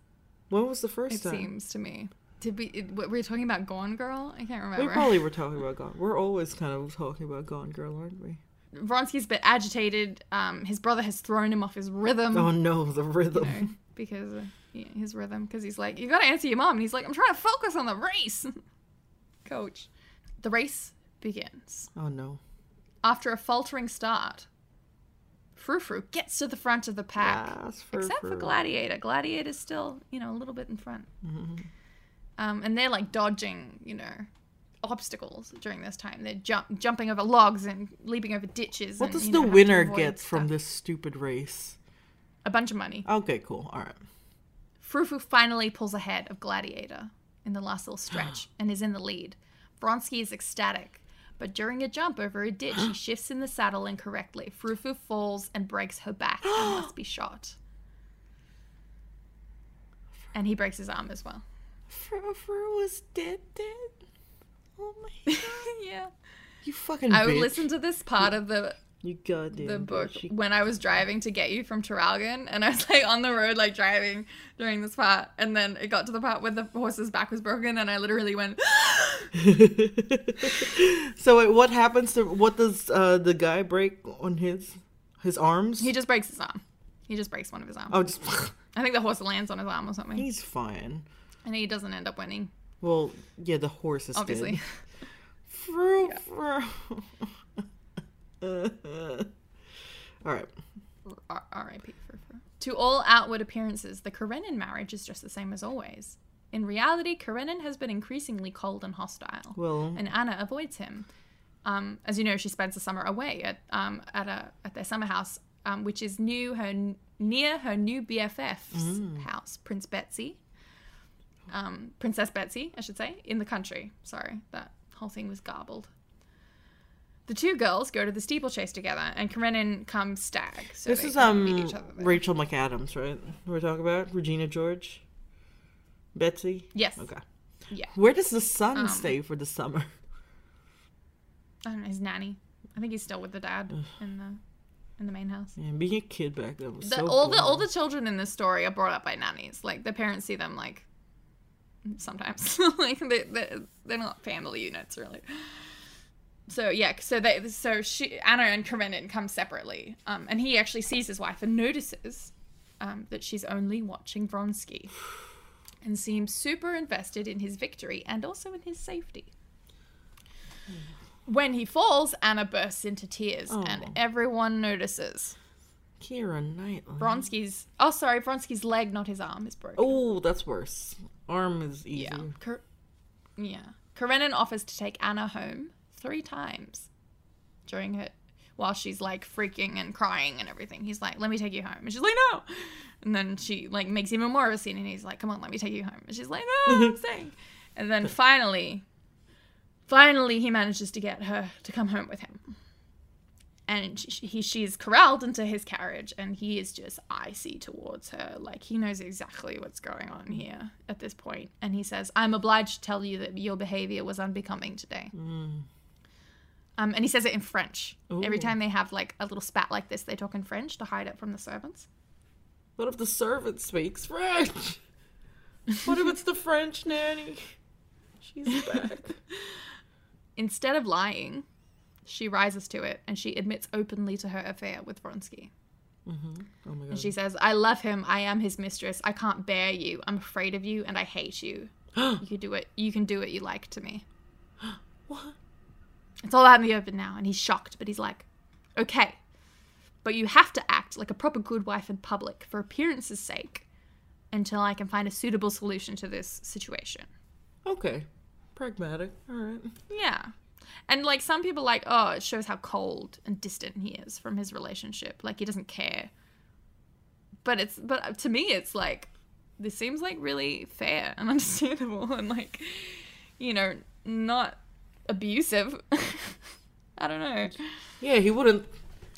When was the It first time? seems to me. Did we? it- Were we talking about Gone Girl? I can't remember. We probably were talking about Gone. We're always kind of talking about Gone Girl, aren't we? Vronsky's a bit agitated. Um, his brother has thrown him off his rhythm. Oh no, the you rhythm. know, because uh, yeah, his rhythm. Because he's like, you got to answer your mom. And he's like, I'm trying to focus on the race, coach. The race begins. Oh no. After a faltering start, Frou Frou gets to the front of the pack. Yes, Frou Except for. Gladiator. Gladiator's still, you know, a little bit in front. Mm-hmm. Um, and they're like dodging, you know, obstacles during this time. They're jump- jumping over logs and leaping over ditches. What and, does you the know, having winner get from this stupid race? A bunch of money. Okay, cool. All right. Frou finally pulls ahead of Gladiator in the last little stretch and is in the lead. Vronsky is ecstatic, But during a jump over a ditch, she shifts in the saddle incorrectly. Frufu falls and breaks her back and must be shot. And he breaks his arm as well. Fro was dead, dead. Oh my god. yeah. You fucking I would bitch. listen to this part of the You goddamn the book bitch. When I was driving to get you from Traralgon, and I was like on the road, like driving during this part, and then it got to the part where the horse's back was broken, and I literally went, so wait, what happens to what does uh, the guy break on his his arms? he just breaks his arm. He just breaks one of his arms. oh, just I think the horse lands on his arm or something, he's fine. and he doesn't end up winning, Well, yeah, the horse is obviously. fro. All right. R- R.I.P. To all outward appearances, the Karenin marriage is just the same as always. In reality, Karenin has been increasingly cold and hostile. Well, and Anna avoids him. Um, as you know, she spends the summer away at um, at a at their summer house, um, which is new her near her new BFF's house, Prince Betsy, um, Princess Betsy, I should say, in the country. Sorry, that whole thing was garbled. The two girls go to the steeplechase together, and Karenin comes stag. So this is um meet each other there. Rachel McAdams, right? We're talking about Regina George, Betsy. Yes. Okay. Yeah. Where does the son Um, stay for the summer? I don't know his nanny. I think he's still with the dad in the in the main house. Man, being a kid back then was the, so all the all the children in this story are brought up by nannies. Like the parents see them like sometimes like they they they're not family units really. So yeah, so they so she Anna and Karenin come separately, um, and he actually sees his wife and notices um, that she's only watching Vronsky, and seems super invested in his victory and also in his safety. When he falls, Anna bursts into tears, and Oh. everyone notices. Keira Knightley. Vronsky's oh sorry, Vronsky's leg, not his arm, is broken. Oh, that's worse. Arm is easy. yeah. Kar- yeah. Karenin offers to take Anna home three times during her while she's like freaking and crying and everything. He's like, "Let me take you home," and she's like, "No." And then she like makes even more of a scene, and he's like, "Come on, let me take you home," and she's like, "No, I'm staying." And then finally, finally, he manages to get her to come home with him. And she, he, she's corralled into his carriage, and he is just icy towards her. Like he knows exactly what's going on here at this. And he says, "I'm obliged to tell you that your behavior was unbecoming today." Um, and he says it in French. Every time they have like a little spat like this, they talk in French to hide it from the servants. What if the servant speaks French? what if it's the French nanny? She's back. Instead of lying, she rises to it and she admits openly to her affair with Vronsky. Mm-hmm. oh my god. And she says, I love him. I am his mistress. I can't bear you. I'm afraid of you and I hate you. you can do it. You can do what you like to me. what? It's all out in the open now. And he's shocked, but he's like, okay. But you have to act like a proper good wife in public for appearance's sake until I can find a suitable solution to this situation. Okay. Pragmatic. All right. Yeah. And like some people like, oh, it shows how cold and distant he is from his relationship. Like he doesn't care. But it's but to me it's like this seems like really fair and understandable and like you know, not abusive. I don't know. Yeah, he wouldn't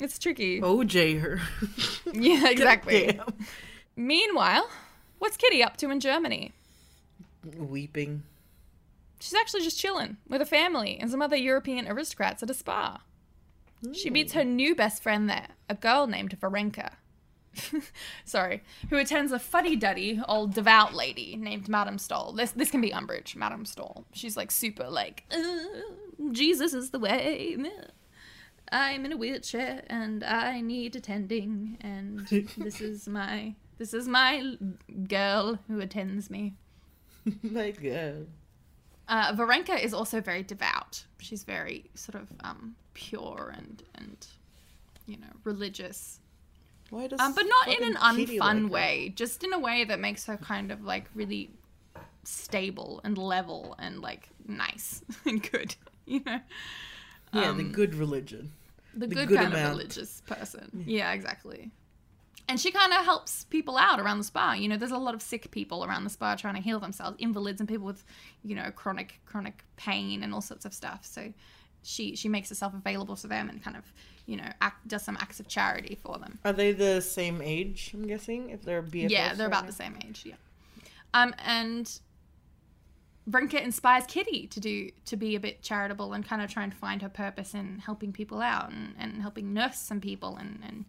It's tricky. OJ her. Yeah, exactly. Meanwhile, what's Kitty up to in Germany? Weeping. She's actually just chilling with a family and some other European aristocrats at a spa. She meets her new best friend there, a girl named Varenka. Sorry, who attends a fuddy-duddy old devout lady named Madame Stoll. This this can be Umbridge, Madame Stoll. She's like super like, "Uh, Jesus is the way. I'm in a wheelchair and I need attending, and this is my this is my girl who attends me. my god. Uh, Varenka is also very devout. She's very sort of um, pure and and you know religious, Why does um, but not in an unfun like way. Just in a way that makes her kind of like really stable and level and like nice and good. You know, Yeah, the good religion. the, The good, good kind amount. of religious person. Yeah, exactly. And she kind of helps people out around the spa. You know, there's a lot of sick people around the spa trying to heal themselves, invalids and people with, you know, chronic chronic pain and all sorts of stuff. So she she makes herself available to them and kind of you know act, does some acts of charity for them. Are they the same age? I'm guessing if they're BFFs. yeah, they're about the same age. Yeah. Um, and Brinket inspires Kitty to do to be a bit charitable and kind of try and find her purpose in helping people out and, and helping nurse some people and, and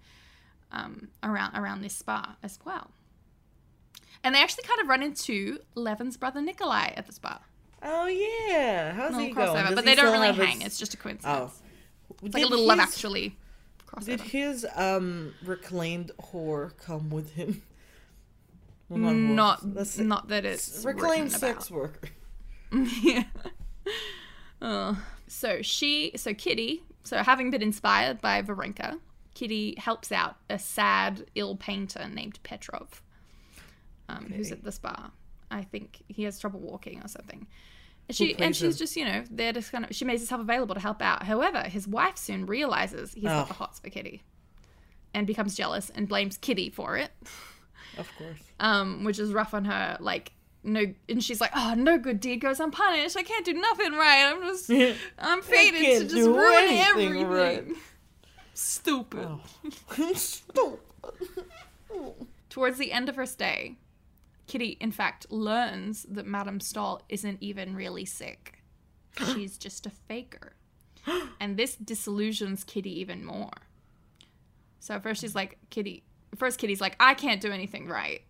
um, around around this spa as well. And they actually kind of run into Levin's brother Nikolai at the spa. Oh yeah, how's Little he going? crossover, Does but they don't really hang. his- It's just a coincidence. Oh, It's like a little Love his- Actually Did his um reclaimed whore come with him? Well. Not That's- not that it's reclaimed sex worker. yeah. Oh. So she, so Kitty, so having been inspired by Varenka, Kitty helps out a sad, ill painter named Petrov, um, who's at the spa. I think he has trouble walking or something. And She and she's him? just you know there to kind of she makes herself available to help out. However, his wife soon realizes he's got Oh. the hots for Kitty, and becomes jealous and blames Kitty for it Of course. um, which is rough on her. Like no, and she's like, "Oh, no good deed goes unpunished. I can't do nothing right. I'm just, I'm fated to just ruin everything." right. Stupid. Oh. Stop. Towards the end of her stay, Kitty, in fact, learns that Madame Stahl isn't even really sick. She's just a faker. And this disillusions Kitty even more. So at first she's like, Kitty, first Kitty's like, I can't do anything right.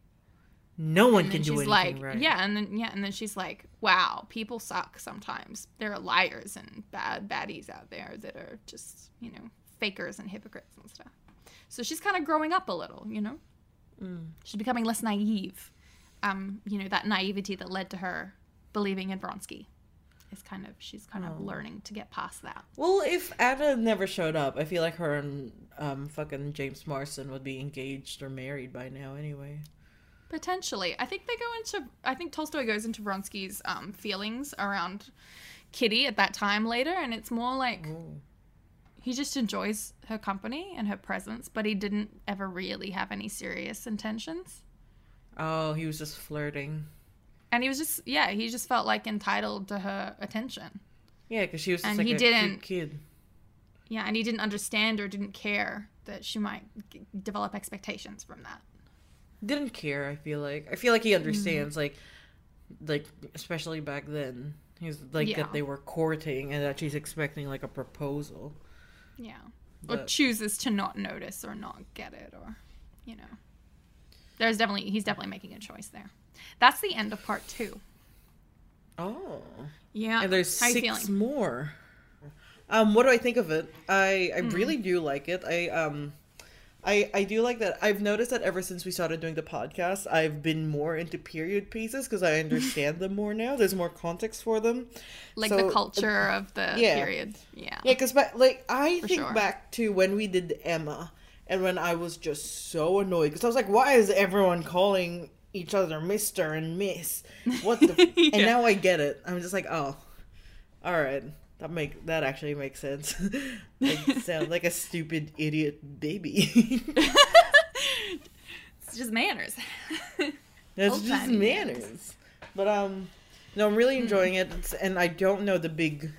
No one can do she's anything like, right. yeah, and then yeah, and then she's like, wow, people suck sometimes. There are liars and bad baddies out there that are just you know fakers and hypocrites and stuff. So she's kind of growing up a little, you know. Mm. She's becoming less naive. Um, you know that naivety that led to her believing in Vronsky is kind of she's kind Oh. of learning to get past that. Well, if Ada never showed up, I feel like her and um fucking James Marsden would be engaged or married by now anyway. Potentially. I think they go into I think Tolstoy goes into Vronsky's um, feelings around Kitty at that time later and it's more like Ooh. He just enjoys her company and her presence, but he didn't ever really have any serious intentions. Oh, he was just flirting. And he was just yeah, he just felt like entitled to her attention. Yeah, because she was just And like he a didn't- cute kid. Yeah, and he didn't understand or didn't care that she might g- develop expectations from that. Didn't care. I feel like. I feel like he understands. Mm-hmm. Like, like especially back then, he's like Yeah. that they were courting and that she's expecting like a proposal. Yeah. Or chooses to not notice or not get it or you know. There's definitely he's definitely making a choice there. That's the end of part 2. Oh. Yeah. and there's How six feeling? more. Um, what do I think of it? I I Hmm. really do like it. I um, I I do like that. I've noticed that ever since we started doing the podcast, I've been more into period pieces because I understand them more now. There's more context for them. like So, the culture uh, of the yeah. period. Yeah. Yeah, because like I For think sure. back to when we did Emma, and when I was just so annoyed because I was like, why is everyone calling each other Mister and Miss? What the? Yeah. And now I get it. I'm just like, oh, all right. That make that actually makes sense. like sound like a stupid idiot baby. It's just manners. That's Old just timey manners. But um, no, I'm really enjoying it, it's, and I don't know the big.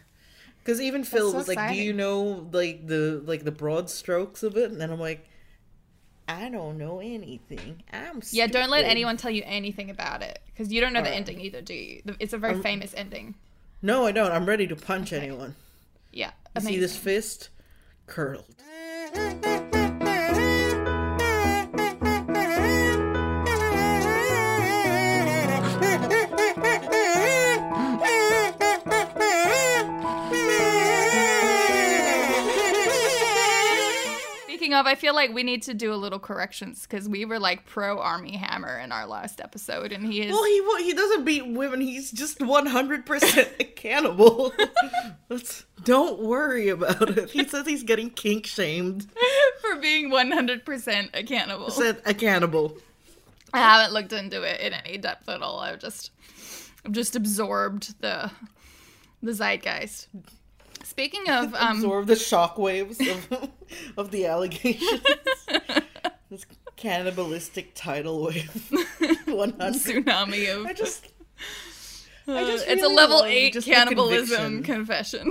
Because even Phil so was like, "Do you know like the like the broad strokes of it?" And then I'm like, "I don't know anything. I'm yeah, don't let anyone tell you anything about it because you don't know the Alright. ending either, do you? It's a very Um, famous ending. No, I don't. I'm ready to punch Okay. anyone. Yeah. You see this fist curled. Of, I feel like we need to do a little corrections because we were like pro Armie Hammer in our last episode, and he is Well, he wa- he doesn't beat women. He's just 100 percent a cannibal. Let's don't worry about it. He says he's getting kink shamed. for being 100% a cannibal. Said a cannibal. I haven't looked into it in any depth at all. I've just I've just absorbed the the zeitgeist. Speaking of um absorb the shockwaves of, of the allegations. this cannibalistic tidal wave. 100. tsunami of I just, I Uh, it's a level 8 cannibalism confession.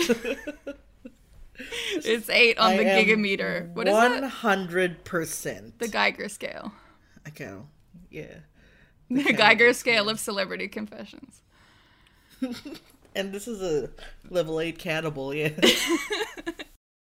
It's eight on I the am gigameter. What is One it? hundred percent. The Geiger scale. I can Yeah. The Geiger scale of celebrity confessions. And this is a level eight cannibal. Yeah.